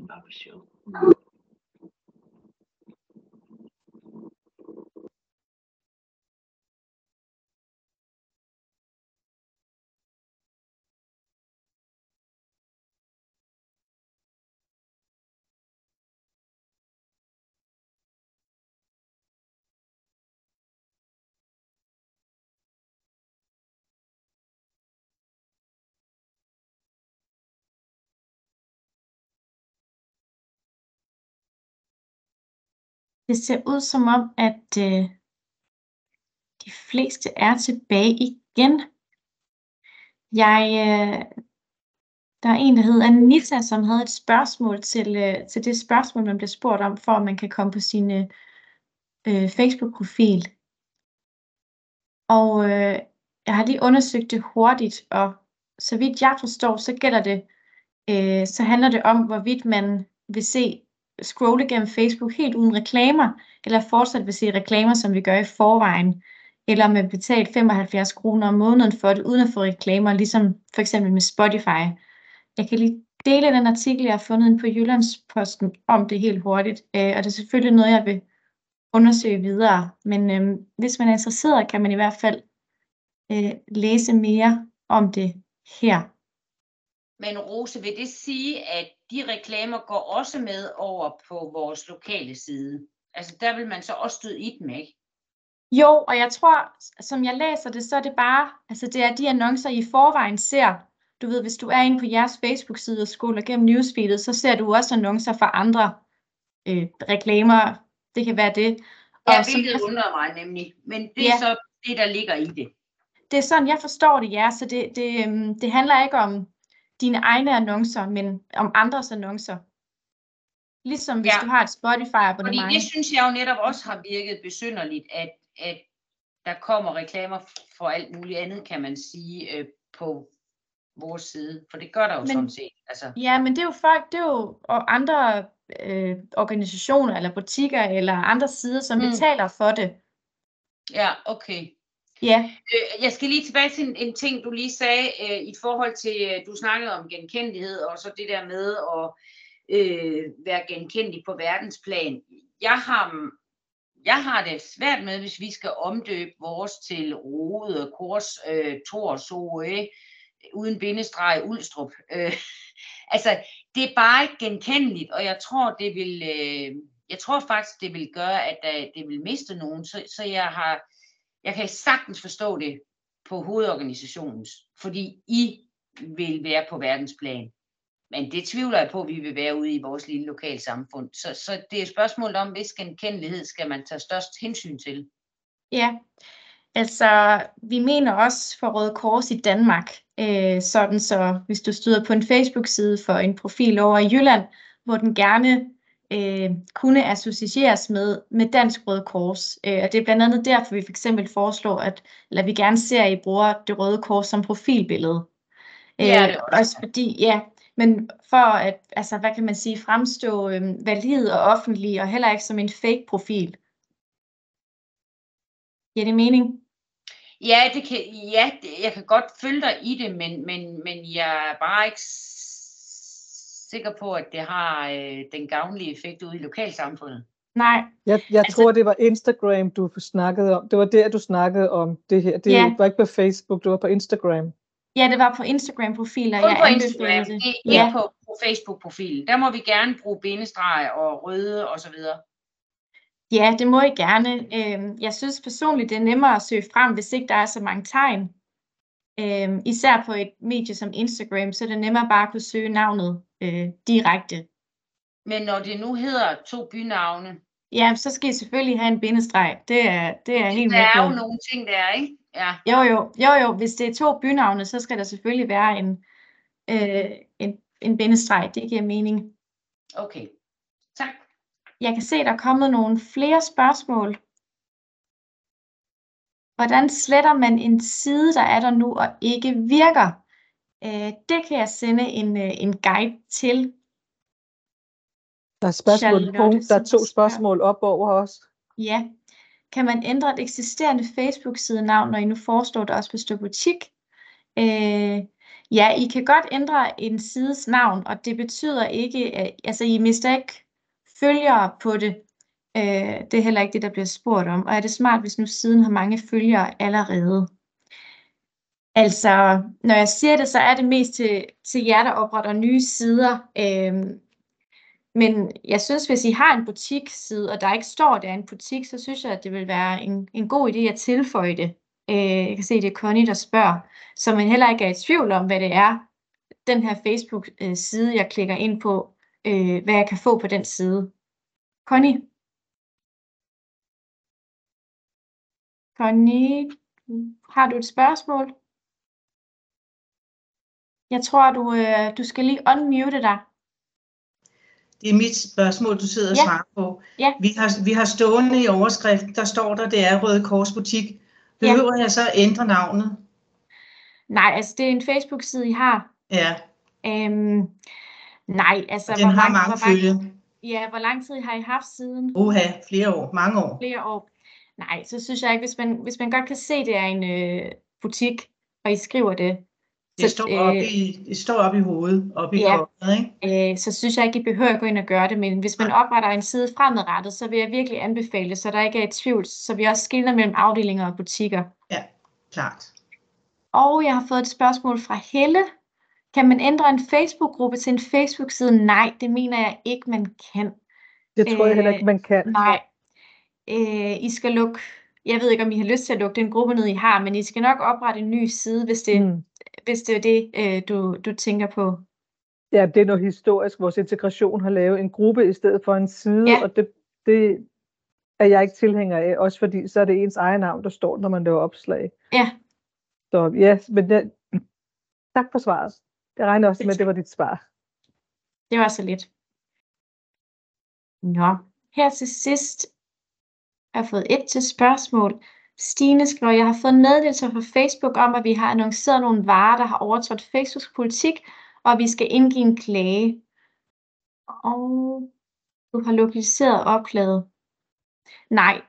Bare for sjov. Det ser ud som om, at øh, de fleste er tilbage igen. Jeg, øh, der er en, der hedder Anita, som havde et spørgsmål til, øh, til det spørgsmål, man blev spurgt om, for at man kan komme på sin øh, øh, Facebook-profil. Og øh, jeg har lige undersøgt det hurtigt, og så vidt jeg forstår, så gælder det, øh, så handler det om, hvorvidt man vil se scrolle gennem Facebook helt uden reklamer, eller fortsat vil se reklamer, som vi gør i forvejen, eller med betalt 75 kroner om måneden for det, uden at få reklamer, ligesom for eksempel med Spotify. Jeg kan lige dele den artikel, jeg har fundet på Jyllandsposten om det helt hurtigt, øh, og det er selvfølgelig noget, jeg vil undersøge videre. Men øh, hvis man er interesseret, kan man i hvert fald øh, læse mere om det her. Men Rose, vil det sige, at de reklamer går også med over på vores lokale side? Altså der vil man så også støde i dem, ikke? Jo, og jeg tror, som jeg læser det, så er det bare, altså det er de annoncer, I forvejen ser. Du ved, hvis du er inde på jeres Facebook-side og scroller gennem newsfeedet, så ser du også annoncer for andre øh, reklamer. Det kan være det. Ja, Og som hvilket jeg- undrer mig nemlig. Men det er Ja. så det, der ligger i det. det er sådan, jeg forstår det, ja. Så det, det, øhm, det handler ikke om dine egne annoncer, men om andres annoncer. Ligesom hvis Ja. du har et Fordi Spotify-abonnement. det synes jeg jo netop også har virket besynderligt, at, at der kommer reklamer for alt muligt andet, kan man sige, øh, på vores side. For det gør der jo Men- sådan set. Altså, Ja, men det er jo folk, det er jo og andre øh, organisationer eller butikker eller andre sider, som Mm. betaler for det. ja, okay. Ja, Øh, jeg skal lige tilbage til en, en ting, du lige sagde øh, i forhold til, øh, du snakkede om genkendelighed, og så det der med at øh, være genkendelig på verdensplan. Jeg har, jeg har det svært med, hvis vi skal omdøbe vores til Rode, Kors, øh, Tors, OE, uden bindestreg, Ulstrup. Øh, altså, det er bare ikke genkendeligt, og jeg tror, det vil, øh, jeg tror faktisk, det vil gøre, at øh, det vil miste nogen, så, så jeg har, jeg kan sagtens forstå det på hovedorganisationens, fordi I vil være på verdensplan. Men det tvivler jeg på, at vi vil være ude i vores lille lokale samfund. Så, så det er et spørgsmål om, hvis genkendelighed skal man tage størst hensyn til. ja. Altså, vi mener også for Røde Kors i Danmark, øh, sådan så hvis du støder på en Facebook-side for en profil over i Jylland, hvor den gerne øh, kunne associeres med, med Dansk Røde Kors. Øh, og det er blandt andet derfor, vi for eksempel foreslår, at eller vi gerne ser, at I bruger det Røde Kors som profilbillede. Øh, det også. også fordi, ja, men for at, altså, hvad kan man sige, fremstå øh, valid og offentlig, og heller ikke som en fake profil. Giver det mening? Ja, det kan, ja det, jeg kan godt følge dig i det, men, men, men jeg er bare ikke sikker på, at det har øh, den gavnlige effekt ude i lokalsamfundet. Nej, Jeg, jeg Altså- tror, det var Instagram, du snakkede om. Det var der, du snakkede om det her. Det Ja. var ikke på Facebook, det var på Instagram. ja, det var på Instagram-profiler, Kun jeg på Instagram, det. det er Ja. ikke på, på Facebook-profilen. Der må vi gerne bruge bindestreg og røde og så videre. Ja, det må I gerne. Øhm, jeg synes personligt, det er nemmere at søge frem, hvis ikke der er så mange tegn. Øhm, især på et medie som Instagram, så er det nemmere bare at kunne søge navnet øh, direkte. Men når det nu hedder to bynavne, Ja, så skal I selvfølgelig have en bindestreg. Det er, det er helt der er jo nogle ting, der er, ikke? Ja. Jo, jo, jo, jo. Hvis det er to bynavne, så skal der selvfølgelig være en, øh, en, en bindestreg. Det giver mening. Okay. Tak. Jeg kan se, der er kommet nogle flere spørgsmål. Hvordan sletter man en side, der er der nu og ikke virker? Øh, det kan jeg sende en, øh, en guide til. Der er, spørgsmål, punkt, der er to spørgsmål op over os. Ja. Kan man ændre et eksisterende Facebook-side-navn, når I nu foreslår, der også vil stå butik? Øh, Ja, I kan godt ændre en sides navn, og det betyder ikke, at altså, I mister ikke følgere på det. Øh, det er heller ikke det, der bliver spurgt om. Og er det smart, hvis nu siden har mange følgere allerede? Altså, når jeg siger det, så er det mest til, til jer, der opretter nye sider. Øhm, men jeg synes, hvis I har en butiksside, og der ikke står, at det er en butik, så synes jeg, at det vil være en, en god idé at tilføje det. Øh, jeg kan se, det er Connie, der spørger, så man heller ikke er i tvivl om, hvad det er, den her Facebook-side, øh, jeg klikker ind på, øh, hvad jeg kan få på den side. Connie? Connie, har du et spørgsmål? Jeg tror, du, øh, du skal lige unmute dig. Det er mit spørgsmål, du sidder og Ja. svarer på. Ja. Vi, har, vi har stående i overskriften, der står der, det er Røde Kors Butik. Behøver jeg så ændre navnet? Nej, altså det er en Facebook-side, I har. Ja, Øhm, nej, altså den har lang- mange hvor, lang, følgere. ja, hvor lang tid har I haft siden? Uha, flere år, mange år. Flere år? Nej, så synes jeg ikke, hvis man, hvis man godt kan se, det er en øh, butik, og I skriver det, Det så, står op i, det står op i hovedet, op i Ja. hovedet, ikke? øh, så synes jeg ikke, I behøver at gå ind og gøre det, men hvis man opretter en side fremadrettet, så vil jeg virkelig anbefale det, så der ikke er i tvivl, så vi også skiller mellem afdelinger og butikker. Klart. Og jeg har fået et spørgsmål fra Helle. Kan man ændre en Facebook-gruppe til en Facebook-side? Nej, det mener jeg ikke, man kan. Det tror jeg heller Øh, ikke, man kan. Nej. Øh, I skal lukke, jeg ved ikke, om I har lyst til at lukke den gruppe ned, I har, men I skal nok oprette en ny side, hvis det, Mm. hvis det er det, øh, du, du tænker på. Ja, det er noget historisk. Vores integration har lavet en gruppe i stedet for en side, Ja. og det, det er jeg ikke tilhænger af, også fordi så er det ens egen navn, der står, når man laver opslag. Ja. Så ja, men det, tak for svaret. Jeg regner også med, at det var dit svar. Det var så lidt. Nå, her til sidst har jeg fået et til spørgsmål. Stine skriver, jeg har fået meddelelser fra Facebook om, at vi har annonceret nogle varer, der har overtrådt Facebooks politik, og vi skal indgive en klage. Og du har lokaliseret oplaget. Nej,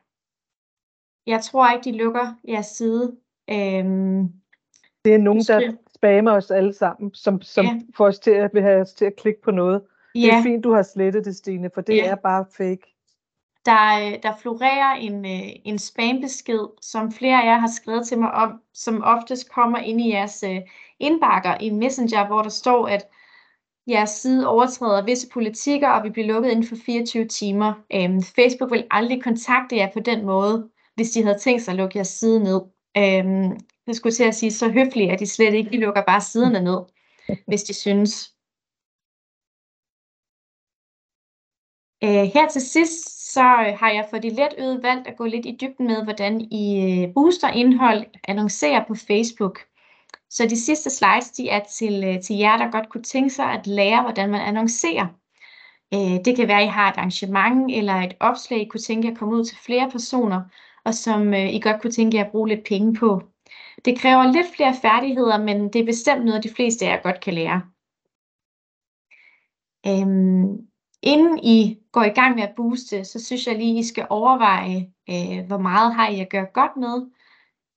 jeg tror ikke, de lukker jeres side. Øhm, Det er nogen, der spammer os alle sammen, som, som Ja. får os til at, vil have os til at klikke på noget. Det ja, er fint, du har slettet det, Stine, for det Ja. er bare fake der, øh, der florerer en, øh, en spambesked, som flere af jer har skrevet til mig om, som oftest kommer ind i jeres øh, indbakker i Messenger, hvor der står, at jeres side overtræder visse politikker, og vi bliver lukket inden for 24 timer. Øhm, Facebook vil aldrig kontakte jer på den måde, hvis de havde tænkt sig at lukke jeres side ned. Øhm, jeg skulle til at sige, så høfligt, at de slet ikke. De lukker bare siderne ned, hvis de synes. Øh, her til sidst, så øh, har jeg for de let øget valgt at gå lidt i dybden med, hvordan I øh, booster indhold, annoncerer på Facebook. Så de sidste slides, de er til, øh, til jer, der godt kunne tænke sig at lære, hvordan man annoncerer. Det kan være, at I har et arrangement eller et opslag, I kunne tænke jer at komme ud til flere personer, og som I godt kunne tænke jer at bruge lidt penge på. Det kræver lidt flere færdigheder, men det er bestemt noget, de fleste af jer godt kan lære. Øhm, inden I går i gang med at booste, så synes jeg lige, I skal overveje, øh, hvor meget har I at gøre godt med.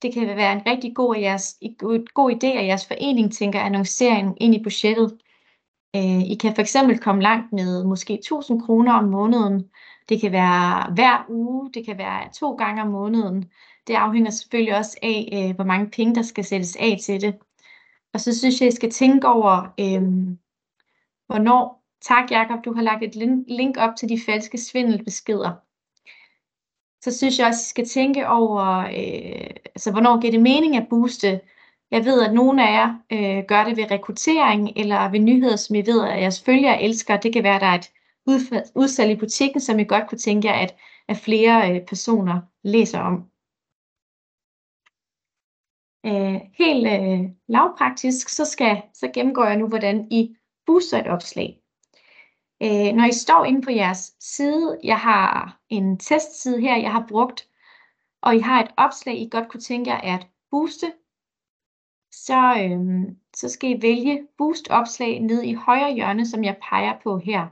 Det kan være en rigtig god, jeres, god, god idé, at jeres forening tænker annoncering ind i budgettet. Øh, I kan for eksempel komme langt med måske 1000 kroner om måneden. Det kan være hver uge, det kan være to gange om måneden. Det afhænger selvfølgelig også af, øh, hvor mange penge, der skal sættes af til det. Og så synes jeg, I skal tænke over, øh, hvornår, tak Jakob, du har lagt et link op til de falske svindelbeskeder. Så synes jeg også, I skal tænke over, øh, altså hvornår giver det mening at booste. Jeg ved, at nogle af jer øh, gør det ved rekruttering eller ved nyheder, som I ved, at jeres følgere elsker. Det kan være, at der er et udsalg i butikken, som I godt kunne tænke jer, at, at flere øh, personer læser om. Øh, helt øh, lavpraktisk, så, skal, så gennemgår jeg nu, hvordan I booster et opslag. Øh, når I står inde på jeres side, jeg har en testside her, jeg har brugt, og I har et opslag, I godt kunne tænke jer at booste, så, øh, så skal I vælge boost opslag ned i højre hjørne, som jeg peger på her.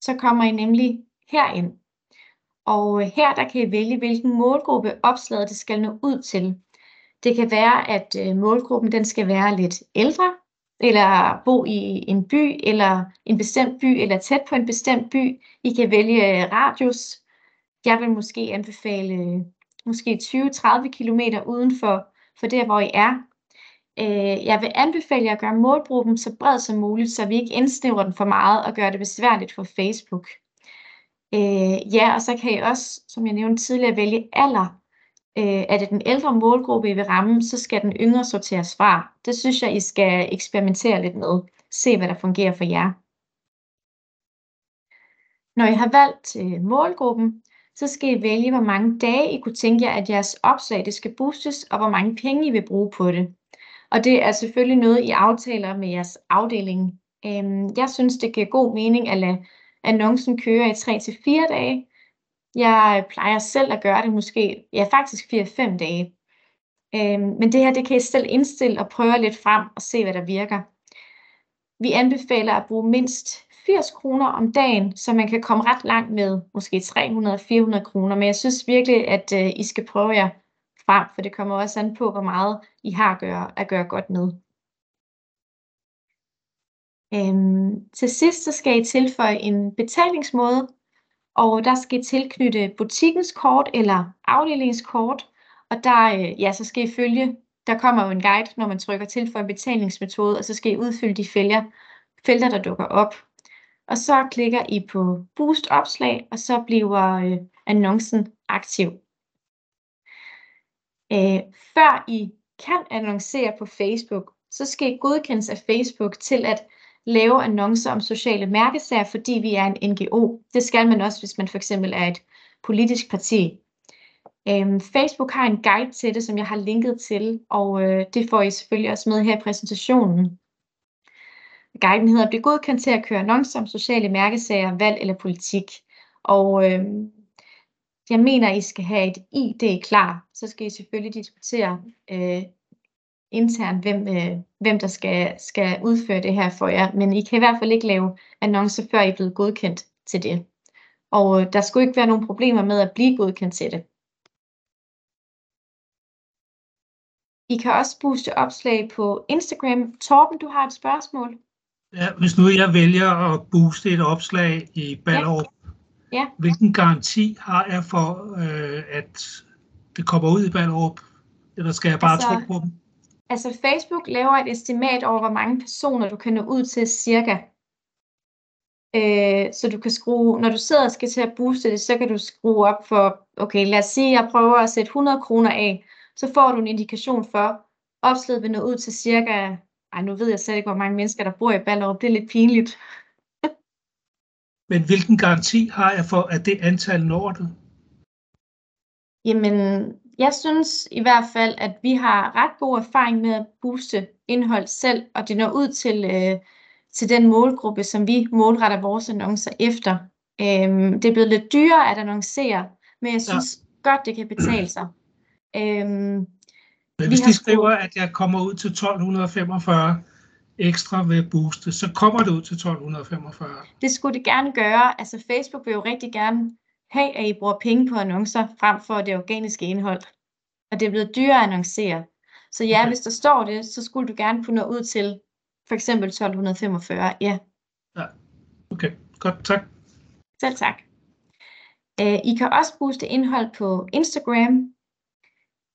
Så kommer I nemlig herind. Og øh, her der kan I vælge, hvilken målgruppe opslaget det skal nå ud til. Det kan være, at øh, målgruppen den skal være lidt ældre, eller bo i en by, eller en bestemt by, eller tæt på en bestemt by. I kan vælge øh, radius. Jeg vil måske anbefale øh, måske 20-30 km uden for, for der, hvor I er. Øh, jeg vil anbefale jer at gøre målgruppen så bred som muligt, så vi ikke indsnævrer den for meget og gør det besværligt for Facebook. Øh, ja, og så kan I også, som jeg nævnte tidligere, vælge alder. Øh, er det den ældre målgruppe, I vil ramme, så skal den yngre sorteres fra. Det synes jeg, I skal eksperimentere lidt med. Se, hvad der fungerer for jer. Når I har valgt øh, målgruppen, så skal I vælge, hvor mange dage I kunne tænke jer, at jeres opslag det skal boostes, og hvor mange penge I vil bruge på det. Og det er selvfølgelig noget, I aftaler med jeres afdeling. Øhm, jeg synes, det giver god mening at lade annoncen køre i 3-4 dage. Jeg plejer selv at gøre det måske, ja faktisk 4-5 dage. Øhm, men det her, det kan I selv indstille og prøve lidt frem og se, hvad der virker. Vi anbefaler at bruge mindst 80 kroner om dagen, så man kan komme ret langt med måske 300-400 kroner. Men jeg synes virkelig, at øh, I skal prøve jer frem, for det kommer også an på, hvor meget I har at gøre, at gøre godt med. Øhm, til sidst så skal I tilføje en betalingsmåde, og der skal I tilknytte butikkens kort eller afdelingskort, og der, øh, ja, så skal I følge, der kommer jo en guide, når man trykker til for en betalingsmetode, og så skal I udfylde de felter, felter der dukker op. Og så klikker I på Boost opslag, og så bliver øh, annoncen aktiv. Øh, før I kan annoncere på Facebook, så skal I godkendes af Facebook til at lave annoncer om sociale mærkesager, fordi vi er en NGO. Det skal man også, hvis man for eksempel er et politisk parti. Øhm, Facebook har en guide til det, som jeg har linket til, og øh, det får I selvfølgelig også med her i præsentationen. Guiden hedder Bliv godkendt til at køre annoncer om sociale mærkesager, valg eller politik. Og øh, jeg mener, I skal have et ID klar. Så skal I selvfølgelig diskutere øh, internt, hvem, øh, hvem der skal, skal udføre det her for jer. Men I kan i hvert fald ikke lave annoncer, før I er blevet godkendt til det. Og øh, der skulle ikke være nogen problemer med at blive godkendt til det. I kan også booste opslag på Instagram. Torben, du har et spørgsmål. Ja, hvis nu jeg vælger at booste et opslag i Ballerup, Ja. hvilken garanti har jeg for, øh, at det kommer ud i Ballerup? Eller skal jeg bare Altså- tro på dem? Altså Facebook laver et estimat over, hvor mange personer du kan nå ud til cirka. Øh, så du kan skrue, når du sidder og skal til at booste det, så kan du skrue op for, okay, lad os sige, jeg prøver at sætte 100 kroner af, så får du en indikation for, opslaget vil nå ud til cirka, ej nu ved jeg slet ikke, hvor mange mennesker, der bor i Ballerup, det er lidt pinligt. Men hvilken garanti har jeg for, at det antal når det? Jamen, jeg synes i hvert fald, at vi har ret god erfaring med at booste indhold selv, og det når ud til, øh, til den målgruppe, som vi målretter vores annoncer efter. Øhm, det er blevet lidt dyrere at annoncere, men jeg synes ja. godt, det kan betale sig. Øhm, Men Vi hvis de skriver, at jeg kommer ud til 1245 ekstra ved booste, så kommer det ud til 1245. det skulle det gerne gøre. Altså Facebook vil jo rigtig gerne have, at I bruger penge på annoncer, frem for det organiske indhold. Og det er blevet dyrere at annoncere. Så ja, Okay. hvis der står det, så skulle du gerne kunne nå ud til for eksempel 1245. Ja, Okay, godt, tak. selv tak. Øh, I kan også booste indhold på Instagram.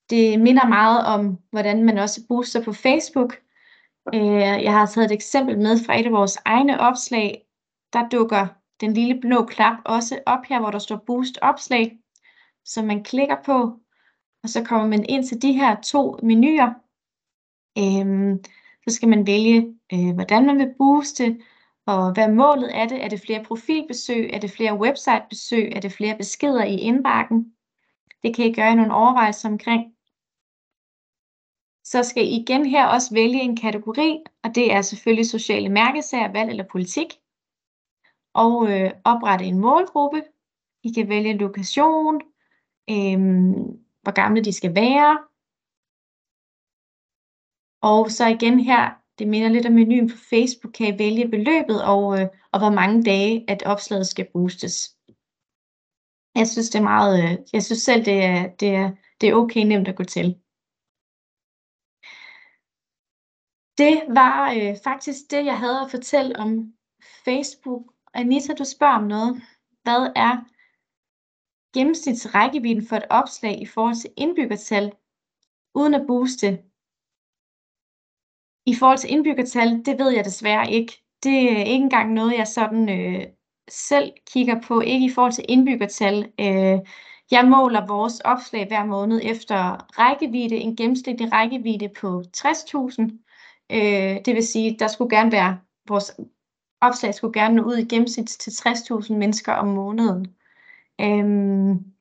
Det minder meget om, hvordan man også booster på Facebook. Øh, jeg har taget et eksempel med fra et af vores egne opslag. Der dukker den lille blå knap også op her, hvor der står boost opslag, som man klikker på. Og så kommer man ind til de her to menuer. Øhm, så skal man vælge, øh, hvordan man vil booste, og hvad målet er det. Er det flere profilbesøg? Er det flere websitebesøg? Er det flere beskeder i indbakken? Det kan I gøre nogle overvejelser omkring. Så skal I igen her også vælge en kategori, og det er selvfølgelig sociale mærkesager, valg eller politik. Og øh, oprette en målgruppe. I kan vælge lokation, øh, hvor gamle de skal være. Og så igen her, det minder lidt om menuen på Facebook, kan I vælge beløbet og, øh, og hvor mange dage, at opslaget skal boostes. Jeg synes, det er meget, øh, jeg synes selv, det er, det er, det er okay nemt at gå til. Det var øh, faktisk det, jeg havde at fortælle om Facebook. Anita, du spørger om noget. Hvad er gennemsnitsrækkevidden for et opslag i forhold til indbyggertal, uden at booste? I forhold til indbyggertal, det ved jeg desværre ikke. Det er ikke engang noget, jeg sådan øh, selv kigger på, ikke i forhold til indbyggertal. Øh, jeg måler vores opslag hver måned efter rækkevidde, en gennemsnitlig rækkevidde på 60.000. Øh, det vil sige, der skulle gerne være, vores opslag skulle gerne nå ud i gennemsnit til 60.000 mennesker om måneden. Øhm,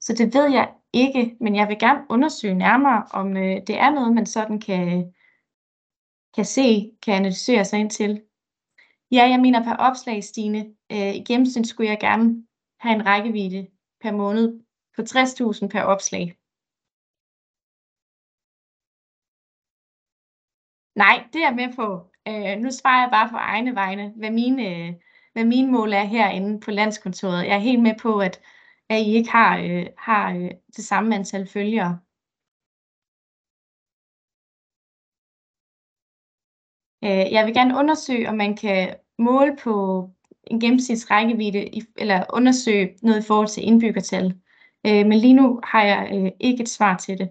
så det ved jeg ikke, men jeg vil gerne undersøge nærmere, om øh, det er noget, man sådan kan, kan se, kan analysere sig ind til. Ja, jeg mener per opslag, Stine. Øh, I gennemsnit skulle jeg gerne have en rækkevidde per måned på 60.000 per opslag. Nej, det er jeg med på. Øh, nu svarer jeg bare på egne vegne, hvad mine, hvad mine mål er herinde på landskontoret. Jeg er helt med på, at, at I ikke har, øh, har øh, det samme antal følgere. Øh, jeg vil gerne undersøge, om man kan måle på en gennemsnitsrækkevidde, eller undersøge noget i forhold til indbyggertal. Øh, men lige nu har jeg øh, ikke et svar til det.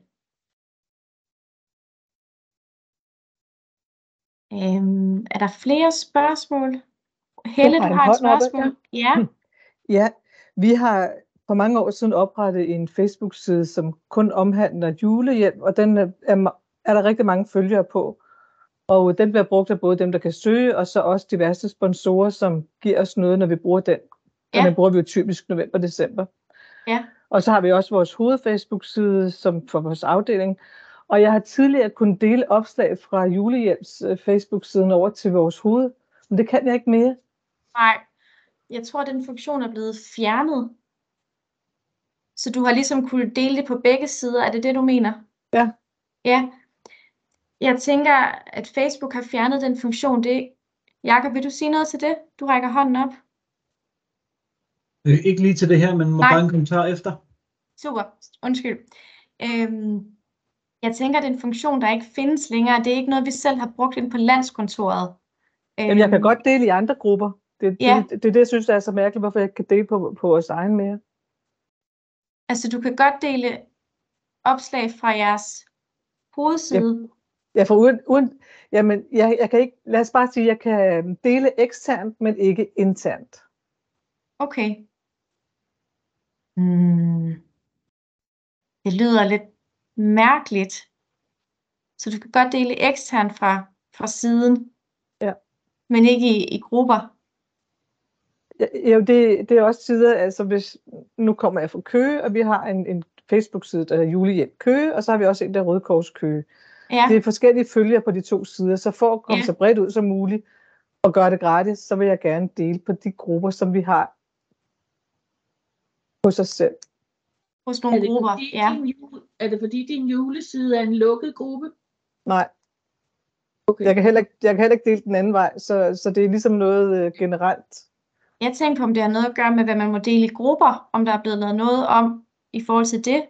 Øhm, er der flere spørgsmål? Helle, du har et spørgsmål. Oppe, ja. ja. Ja, vi har for mange år siden oprettet en Facebook-side, som kun omhandler julehjælp, og den er, er der rigtig mange følgere på. Og den bliver brugt af både dem, der kan søge, og så også diverse sponsorer, som giver os noget, når vi bruger den. Ja. Og den bruger vi jo typisk november-december. Ja. Og så har vi også vores hoved-Facebook-side som for vores afdeling. Og jeg har tidligere kunnet dele opslag fra julehjælps øh, Facebook-siden over til vores hoved, men det kan jeg ikke mere. Nej, jeg tror, at den funktion er blevet fjernet. Så du har ligesom kunnet dele det på begge sider. Er det det, du mener? Ja. Ja, jeg tænker, at Facebook har fjernet den funktion. Det, Jakob, vil du sige noget til det? Du rækker hånden op. Øh, ikke lige til det her, men må bare en kommentar efter. Super, undskyld. Øhm, jeg tænker, det er en funktion, der ikke findes længere. Det er ikke noget, vi selv har brugt ind på landskontoret. Jamen, jeg kan øhm, godt dele i andre grupper. Det, ja. det, det, det er det, jeg synes er så mærkeligt, hvorfor jeg ikke kan dele på, på vores egen mere. Altså, du kan godt dele opslag fra jeres hovedside. Ja, for uden, uden jamen, jeg, jeg kan ikke, lad os bare sige, jeg kan øhm, dele eksternt, men ikke internt. Okay. Hmm. Det lyder lidt mærkeligt. Så du kan godt dele eksternt fra, fra siden, ja. men ikke i, i grupper. Ja, jo, det, det er også sider, altså hvis, nu kommer jeg fra Køge, og vi har en, en Facebook-side, der hedder Julehjælp Køge, og så har vi også en, der er Røde Kors Køge. Ja. Det er forskellige følger på de to sider, så for at komme ja. så bredt ud som muligt og gøre det gratis, så vil jeg gerne dele på de grupper, som vi har hos os selv. Hos nogle er det grupper, fordi, ja. Din jule, er det fordi din juleside er en lukket gruppe? Nej. Okay. Jeg, kan heller, jeg kan heller ikke dele den anden vej, så, så det er ligesom noget øh, generelt. Jeg tænker på, om det har noget at gøre med, hvad man må dele i grupper, om der er blevet lavet noget om i forhold til det.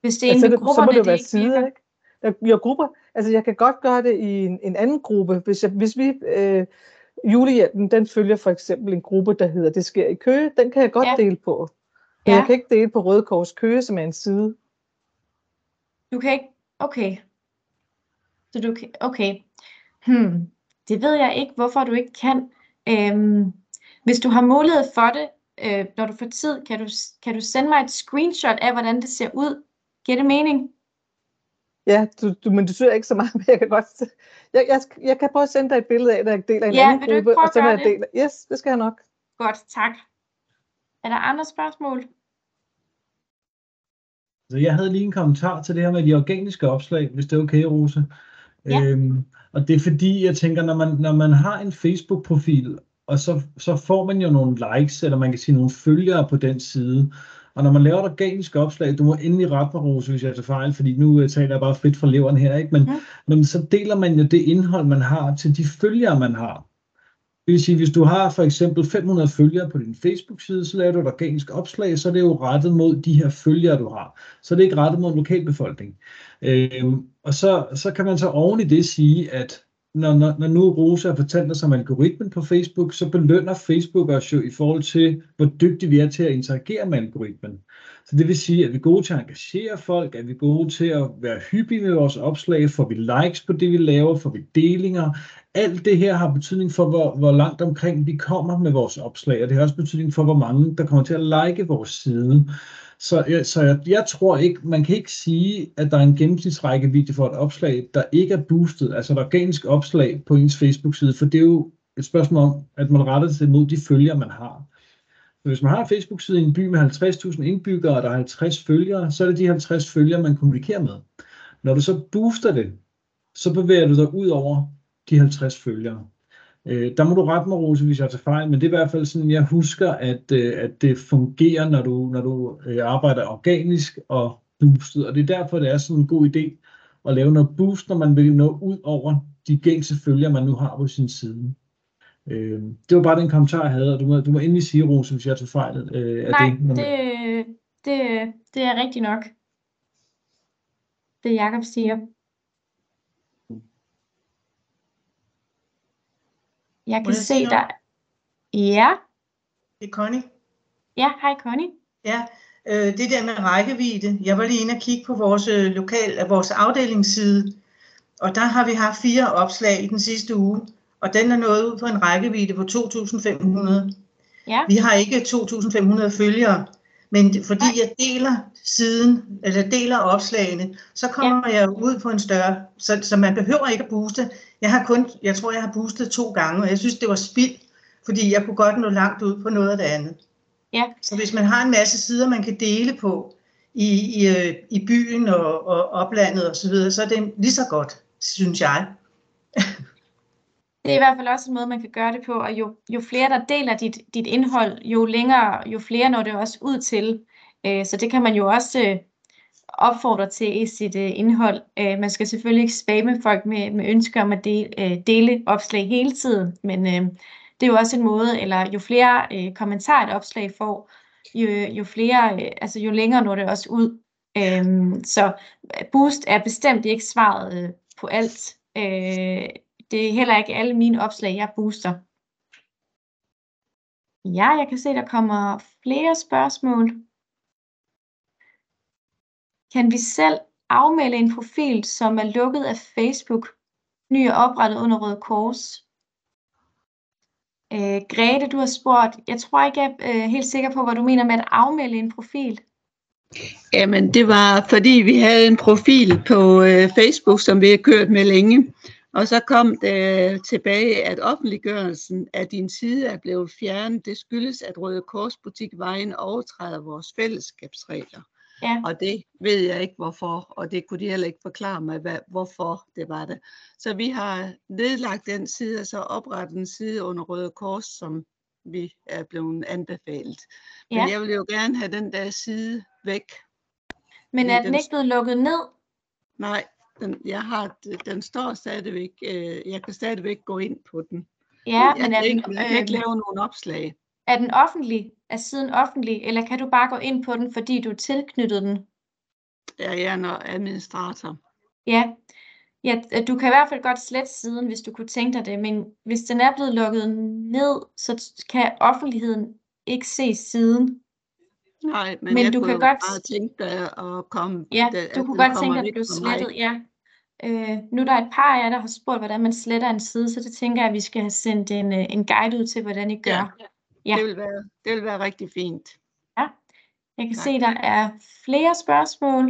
Hvis det er altså, en af grupperne, så må det, det være sider, ikke? Der, jo, grupper, altså jeg kan godt gøre det i en, en anden gruppe. Hvis, jeg, hvis vi, øh, julehjælpen, den følger for eksempel en gruppe, der hedder Det sker i Køge, den kan jeg godt ja. dele på. Men ja. jeg kan ikke dele på Røde Kors Køge, som er en side. Du kan ikke, okay. Så du kan, okay. Hmm. Det ved jeg ikke, hvorfor du ikke kan. Øhm, hvis du har mulighed for det, øh, når du får tid, kan du, kan du sende mig et screenshot af, hvordan det ser ud? Giver det mening? Ja, du, du, men du synes ikke så meget, men jeg kan godt... Jeg, jeg, jeg kan prøve at sende dig et billede af, når jeg deler en ja, anden gruppe, og så jeg deler... Yes, det skal jeg nok. Godt, tak. Er der andre spørgsmål? Så jeg havde lige en kommentar til det her med de organiske opslag, hvis det er okay, Rose. Ja. Øhm, og det er fordi, jeg tænker, når man, når man har en Facebook-profil, og så, så får man jo nogle likes, eller man kan sige nogle følgere på den side, og når man laver et organisk opslag, du må endelig rette mig, Rose, hvis jeg tager fejl, fordi nu uh, taler jeg bare frit fra leveren her, ikke? Men, ja. men så deler man jo det indhold, man har til de følgere, man har. Det vil sige, hvis du har for eksempel 500 følgere på din Facebook-side, så laver du et organisk opslag, så er det jo rettet mod de her følgere, du har. Så er det ikke rettet mod en lokalbefolkning. Øhm, og så, så kan man så oven i det sige, at når, når, når nu Rosa har fortalt os om algoritmen på Facebook, så belønner Facebook os jo i forhold til, hvor dygtige vi er til at interagere med algoritmen. Så det vil sige, at vi er gode til at engagere folk, at vi er gode til at være hyppige med vores opslag, får vi likes på det, vi laver, får vi delinger. Alt det her har betydning for, hvor, hvor langt omkring vi kommer med vores opslag, og det har også betydning for, hvor mange der kommer til at like vores side. Så, jeg, så jeg, jeg tror ikke, man kan ikke sige, at der er en gennemsnitsrækkevidde for et opslag, der ikke er boostet, altså et organisk opslag på ens Facebook-side, for det er jo et spørgsmål om, at man retter sig mod de følgere, man har. Så hvis man har en Facebook-side i en by med 50.000 indbyggere, og der er 50 følgere, så er det de 50 følgere, man kommunikerer med. Når du så booster det, så bevæger du dig ud over de 50 følgere. Øh, der må du rette mig, Rose, hvis jeg tager fejl, men det er i hvert fald sådan, jeg husker, at, øh, at det fungerer, når du, når du øh, arbejder organisk og boostet, og det er derfor, det er sådan en god idé at lave noget boost, når man vil nå ud over de gængse følgere, man nu har på sin side. Øh, det var bare den kommentar, jeg havde, og du må, du må endelig sige, Rose, hvis jeg tager fejl. Øh, af Nej, det, det, det, det er rigtigt nok. Det Jakob siger. Jeg kan jeg se der. Ja, Det er Connie. ja, hej Connie. Ja, øh, det der med rækkevidde. Jeg var lige inde og kigge på vores øh, lokal, vores afdelingsside, og der har vi haft fire opslag i den sidste uge, og den er nået ud på en rækkevidde på 2.500. Ja, Vi har ikke 2.500 følgere, men fordi jeg deler siden, eller deler opslagene, så kommer jeg ud på en større, så, så man behøver ikke at booste. Jeg har kun, jeg tror jeg har boostet to gange, og jeg synes det var spild, fordi jeg kunne godt nå langt ud på noget af det andet. ja, Så hvis man har en masse sider, man kan dele på i, i, øh, i byen og, og oplandet osv., så, videre, så er det lige så godt, synes jeg det er i hvert fald også en måde, man kan gøre det på, og jo, jo flere, der deler dit, dit indhold, jo længere, jo flere når det også ud til. Øh, så det kan man jo også øh, opfordre til i sit øh, indhold. Øh, man skal selvfølgelig ikke spamme folk med, med ønsker om at dele, øh, dele opslag hele tiden, men øh, det er jo også en måde, eller jo flere øh, kommentarer et opslag får, jo, jo flere, øh, altså jo længere når det også ud. Øhm, så boost er bestemt ikke svaret øh, på alt. Øh, det er heller ikke alle mine opslag, jeg booster. Ja, jeg kan se, der kommer flere spørgsmål. Kan vi selv afmelde en profil, som er lukket af Facebook, ny og oprettet under Røde Kors? Øh, Grete, du har spurgt, jeg tror ikke, jeg er øh, helt sikker på, hvad du mener med at afmelde en profil. Jamen, det var fordi, vi havde en profil på øh, Facebook, som vi har kørt med længe. Og så kom det tilbage, at offentliggørelsen af din side er blevet fjernet. Det skyldes, at Røde Kors Butik Vejen overtræder vores fællesskabsregler. Ja. Og det ved jeg ikke hvorfor, og det kunne de heller ikke forklare mig, hvad, hvorfor det var det. Så vi har nedlagt den side, og så oprettet en side under Røde Kors, som vi er blevet anbefalet. Men Ja. jeg vil jo gerne have den der side væk. Men er den den- ikke blevet lukket ned? Nej, den, jeg har, den står stadigvæk, øh, jeg kan stadigvæk gå ind på den. Ja, jeg, men er den, ikke, jeg kan ikke øh, lave nogen opslag. er den offentlig? Er siden offentlig? Eller kan du bare gå ind på den, fordi du er tilknyttet den? Jeg er administrator. Ja. ja, du kan i hvert fald godt slette siden, hvis du kunne tænke dig det, men hvis den er blevet lukket ned, så kan offentligheden ikke se siden. Nej, men, Men jeg du kunne kan godt- bare tænke dig at komme, Ja, da- du kunne godt tænke dig, at blev mig. slettet, ja. Øh, nu er der et par af jer, der har spurgt, hvordan man sletter en side, så det tænker jeg, at vi skal have sendt en, øh, en guide ud til, hvordan I gør. Ja, Ja. Det, vil være, det vil være rigtig fint. Jeg kan Tak. se, der er flere spørgsmål.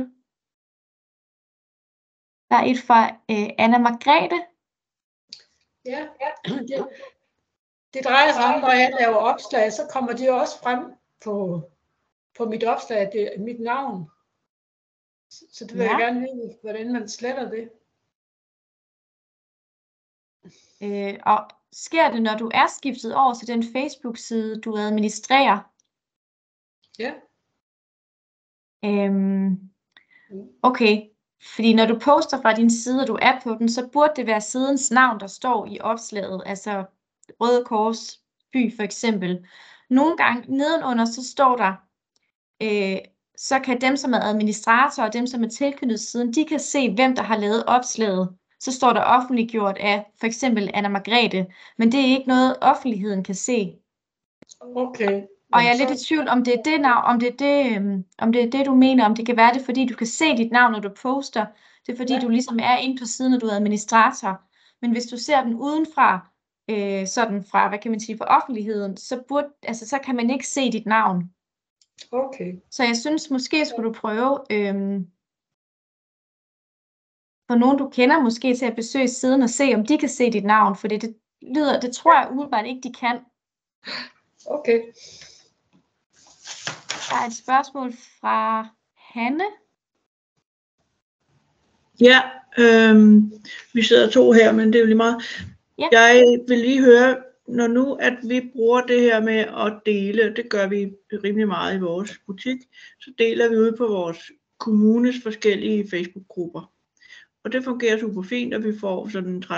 Der er et fra øh, Anna Margrethe. Ja, det, det drejer sig om, når jeg laver opslag, så kommer de også frem på, på mit opslag, det er mit navn. Så det vil ja. jeg gerne vide, hvordan man sletter det. Øh, og sker det, når du er skiftet over til den Facebook-side, du administrerer? Ja. Øhm, okay, fordi når du poster fra din side, og du er på den, så burde det være sidens navn, der står i opslaget. Altså, Røde Kors by for eksempel. Nogle gange nedenunder, så står der, øh, så kan dem, som er administratorer og dem, som er tilknyttet siden, de kan se, hvem der har lavet opslaget. Så står der offentliggjort af for eksempel Anna Margrethe, men det er ikke noget, offentligheden kan se. Okay. Og jeg er lidt i tvivl, om det er det, navn, om det er det, øhm, om det, er det du mener, om det kan være det, fordi du kan se dit navn, når du poster. Det er fordi, Ja. du ligesom er inde på siden, når du er administrator. Men hvis du ser den udenfra, øh, sådan fra, hvad kan man sige, fra offentligheden, så, burde, altså, så kan man ikke se dit navn. Okay. Så jeg synes, måske skulle du prøve, øhm, for nogen du kender måske til at besøge siden og se, om de kan se dit navn, for det, det lyder, det tror jeg umiddelbart ikke, de kan. Okay. Der er et spørgsmål fra Hanne. Ja, øhm, vi sidder to her, men det er jo lige meget. Ja. Jeg vil lige høre, når nu at vi bruger det her med at dele, det gør vi rimelig meget i vores butik, så deler vi ud på vores kommunes forskellige Facebook-grupper. Og det fungerer super fint, og vi får sådan 13-1400,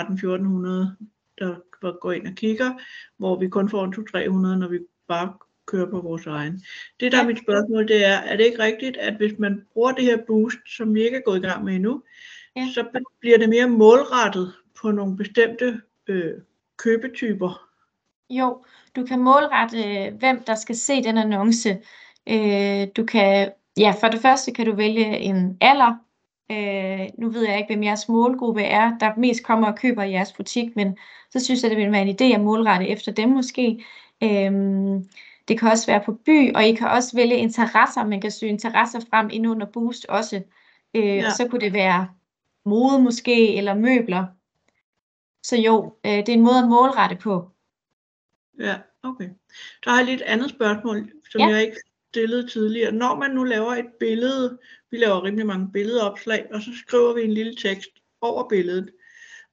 der går ind og kigger, hvor vi kun får en 200-300, når vi bare kører på vores egen. Det der er mit spørgsmål, det er, er det ikke rigtigt, at hvis man bruger det her boost, som vi ikke er gået i gang med endnu, Ja. så bliver det mere målrettet på nogle bestemte øh, købetyper? Jo, du kan målrette, øh, hvem der skal se den annonce. Øh, du kan, ja, for det første kan du vælge en alder. Øh, nu ved jeg ikke, hvem jeres målgruppe er, der mest kommer og køber i jeres butik, men så synes jeg, det vil være en idé at målrette efter dem måske. Øh, det kan også være på by, og I kan også vælge interesser. Man kan søge interesser frem ind under Boost også. Øh, Ja. Og så kunne det være mode måske, eller møbler. Så jo, øh, det er en måde at målrette på. Ja, okay. Så har jeg lige et andet spørgsmål, som Ja. jeg ikke stillede tidligere. Når man nu laver et billede, vi laver rimelig mange billedopslag, og så skriver vi en lille tekst over billedet.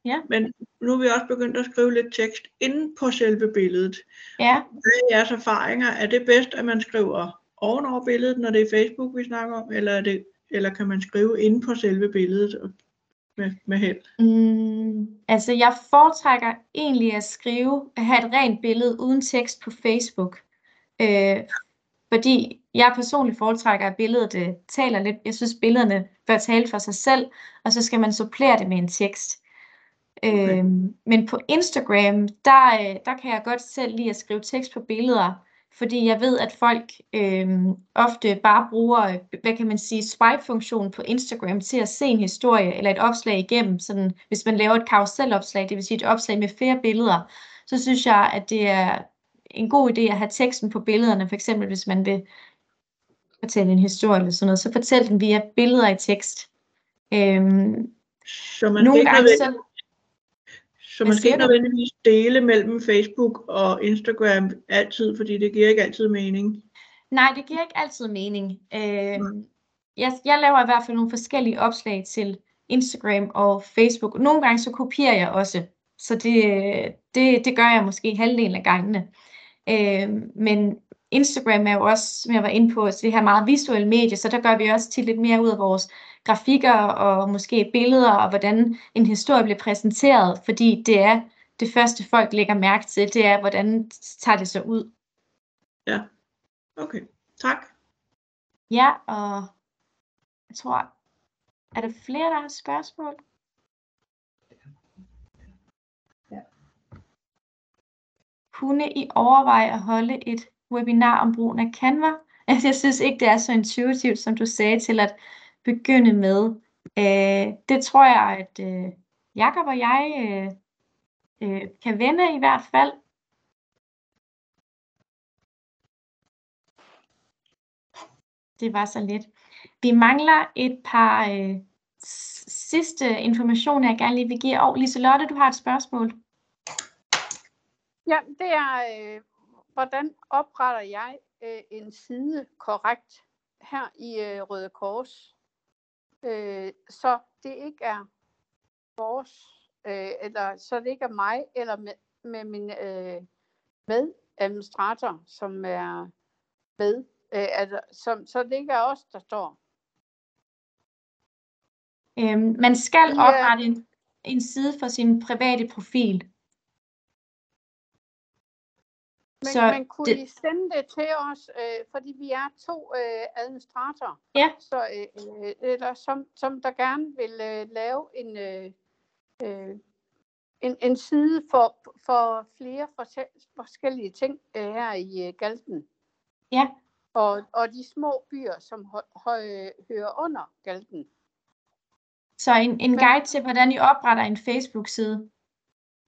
Ja. Men nu er vi også begyndt at skrive lidt tekst inde på selve billedet. Ja. Hvad er jeres erfaringer? Er det bedst, at man skriver ovenover billedet, når det er Facebook, vi snakker om, eller, er det, eller kan man skrive inde på selve billedet med, med held? Mm, altså, jeg foretrækker egentlig at skrive, at have et rent billede uden tekst på Facebook. Øh, fordi jeg personligt foretrækker, at billedet øh, taler lidt. Jeg synes, billederne bør tale for sig selv, og så skal man supplere det med en tekst. Okay. Øh, men på Instagram, der, øh, der kan jeg godt selv lide at skrive tekst på billeder, fordi jeg ved, at folk øh, ofte bare bruger, hvad kan man sige, swipe-funktionen på Instagram til at se en historie eller et opslag igennem. Sådan, hvis man laver et karuselopslag, det vil sige et opslag med flere billeder, så synes jeg, at det er en god idé at have teksten på billederne. For eksempel, hvis man vil fortælle en historie eller sådan noget, så fortæl den via billeder i tekst. Øhm, Så man nogle ikke gange så... Så man skal ikke nødvendigvis dele mellem Facebook og Instagram altid, fordi det giver ikke altid mening. Nej, det giver ikke altid mening. Øh, jeg, jeg laver i hvert fald nogle forskellige opslag til Instagram og Facebook. Nogle gange så kopierer jeg også, så det, det, det gør jeg måske halvdelen af gangene. Øh, men Instagram er jo også, som jeg var inde på, så det her meget visuelle medie, så der gør vi også til lidt mere ud af vores grafikker og måske billeder, og hvordan en historie bliver præsenteret, fordi det er det første, folk lægger mærke til, det er, hvordan tager det sig ud. Ja, okay. Tak. Ja, og jeg tror, er der flere, der har spørgsmål? Ja. Kunne I overveje at holde et webinar om brugen af Canva? Altså, jeg synes ikke, det er så intuitivt, som du sagde, til at begynde med. Øh, det tror jeg, at øh, Jakob og jeg øh, øh, kan vende i hvert fald. Det var så lidt. Vi mangler et par øh, sidste informationer, jeg gerne lige vil give. Og Liselotte, du har et spørgsmål. Ja, det er, øh, hvordan opretter jeg øh, en side korrekt her i øh, Røde Kors, øh, så det ikke er vores, øh, eller så det ikke er mig eller med, med min øh, medadministrator, som er med, øh, altså, som, så det ikke er os, der står. Øhm, man skal oprette en, en side for sin private profil. Men, Så men kunne det- I sende det til os, øh, fordi vi er to øh, administratorer, Ja. så, øh, øh, eller som, som der gerne vil øh, lave en, øh, øh, en, en side for, for flere forskellige ting øh, her i øh, Galten. Ja. Og, og de små byer, som hø, hø, hører under Galten. Så en, en guide til, hvordan I opretter en Facebook-side.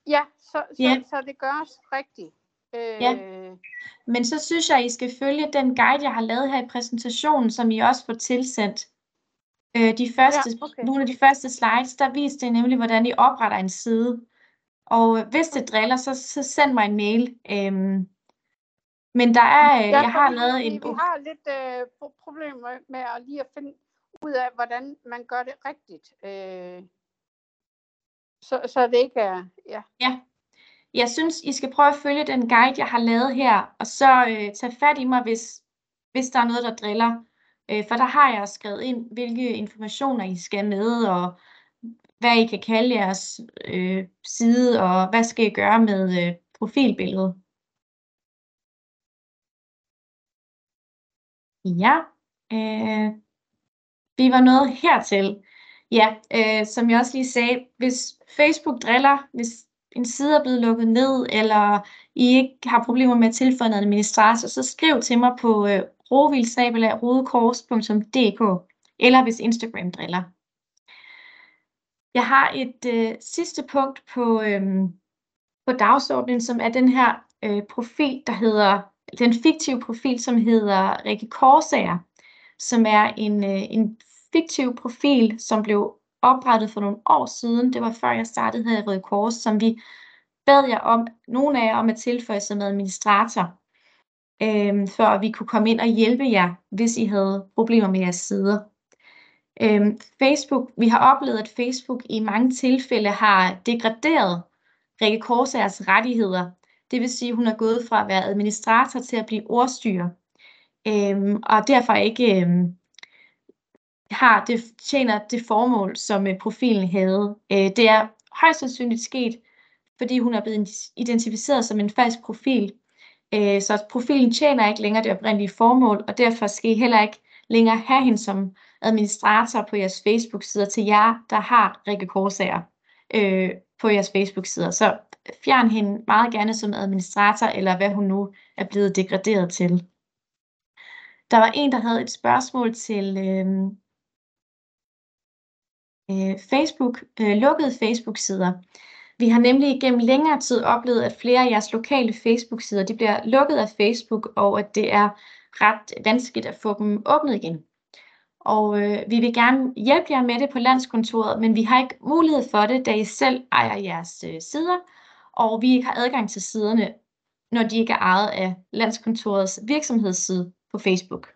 Ja, så, så, Ja. så det gøres rigtigt. Øh, Ja. Men så synes jeg, I skal følge den guide, jeg har lavet her i præsentationen, som I også får tilsendt. Øh, de første, Ja, okay. Nogle af de første slides, der viste det nemlig, hvordan I opretter en side. Og hvis det driller, så, så send mig en mail. Øhm, men der er, øh, jeg har lavet en... Vi har lidt øh, pro- problemer med at lige at finde ud af, hvordan man gør det rigtigt. Øh, så, så det ikke er... Ja. Ja. Jeg synes, I skal prøve at følge den guide, jeg har lavet her, og så øh, tage fat i mig, hvis, hvis der er noget, der driller. Øh, for der har jeg skrevet ind, hvilke informationer I skal med, og hvad I kan kalde jeres øh, side, og hvad skal I gøre med øh, profilbilledet. Ja, øh, vi var nået hertil. Ja, øh, som jeg også lige sagde, hvis Facebook driller, hvis en side er blevet lukket ned, eller I ikke har problemer med at tilføje en administrator, så skriv til mig på øh, rovildsabelarodekors.dk eller hvis Instagram driller. Jeg har et øh, sidste punkt på, øh, på dagsordenen, som er den her øh, profil, der hedder, den fiktive profil, som hedder Rikke Korsager, som er en, øh, en fiktiv profil, som blev oprettet for nogle år siden. Det var før jeg startede her i Røde Kors, som vi bad jer om, nogle af jer om at tilføje som administrator, øh, for at vi kunne komme ind og hjælpe jer, hvis I havde problemer med jeres sider. Øhm, Facebook, vi har oplevet, at Facebook i mange tilfælde har degraderet Rikke Korsagers rettigheder. Det vil sige, at hun er gået fra at være administrator til at blive ordstyrer. Øhm, og derfor ikke øhm, har det, tjener det formål, som øh, profilen havde. Øh, det er højst sandsynligt sket, fordi hun er blevet identificeret som en falsk profil. Øh, så profilen tjener ikke længere det oprindelige formål, og derfor skal I heller ikke længere have hende som administrator på jeres Facebook-sider til jer, der har Rikke Korsager øh, på jeres Facebook-sider. Så fjern hende meget gerne som administrator, eller hvad hun nu er blevet degraderet til. Der var en, der havde et spørgsmål til øh, øh, Facebook, øh, lukkede Facebook-sider. Vi har nemlig igennem længere tid oplevet, at flere af jeres lokale Facebook-sider de bliver lukket af Facebook, og at det er ret vanskeligt at få dem åbnet igen. Og øh, vi vil gerne hjælpe jer med det på landskontoret, men vi har ikke mulighed for det, da I selv ejer jeres øh, sider, og vi ikke har adgang til siderne, når de ikke er ejet af landskontorets virksomhedsside på Facebook.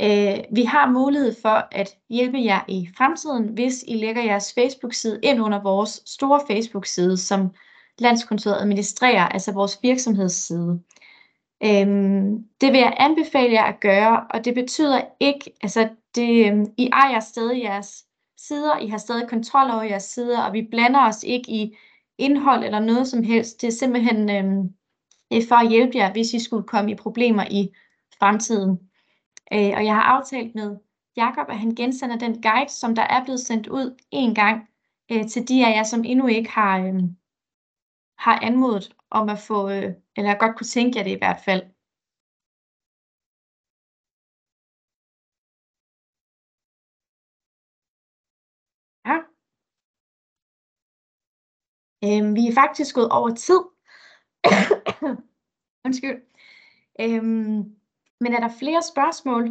Øh, vi har mulighed for at hjælpe jer i fremtiden, hvis I lægger jeres Facebook-side ind under vores store Facebook-side, som landskontoret administrerer, altså vores virksomhedsside. Øhm, det vil jeg anbefale jer at gøre, og det betyder ikke, altså det, øhm, I ejer stadig jeres sider, I har stadig kontrol over jeres sider, og vi blander os ikke i indhold eller noget som helst. Det er simpelthen øhm, for at hjælpe jer, hvis I skulle komme i problemer i fremtiden. Øh, og jeg har aftalt med Jakob, at han gensender den guide, som der er blevet sendt ud en gang øh, til de af jer, som endnu ikke har, øh, har anmodet om at få, øh, eller godt kunne tænke jer det i hvert fald. Ja. Øhm, vi er faktisk gået over tid. Undskyld. Øhm, men er der flere spørgsmål?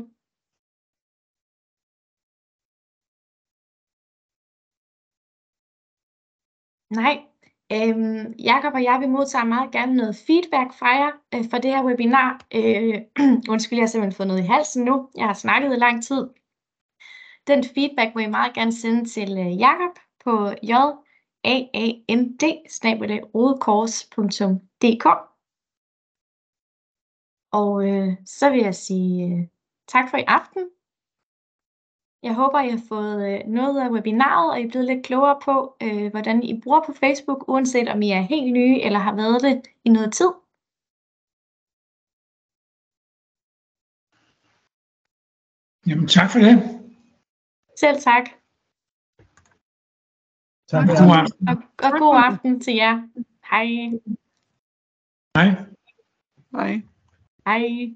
Nej. Øhm, Jakob og jeg vil modtage meget gerne noget feedback fra jer øh, for det her webinar. Øh, undskyld, jeg har simpelthen fået noget i halsen nu. Jeg har snakket i lang tid. Den feedback må I meget gerne sende til øh, Jakob på jaand og øh, så vil jeg sige øh, tak for i aften. Jeg håber, I har fået øh, noget af webinaret, og I er blevet lidt klogere på, øh, hvordan I bruger på Facebook, uanset om I er helt nye eller har været det i noget tid. Jamen tak for det. Selv tak. Tak for god aften. Og, og god aften til jer. Hej. Hej. Hej. Hej.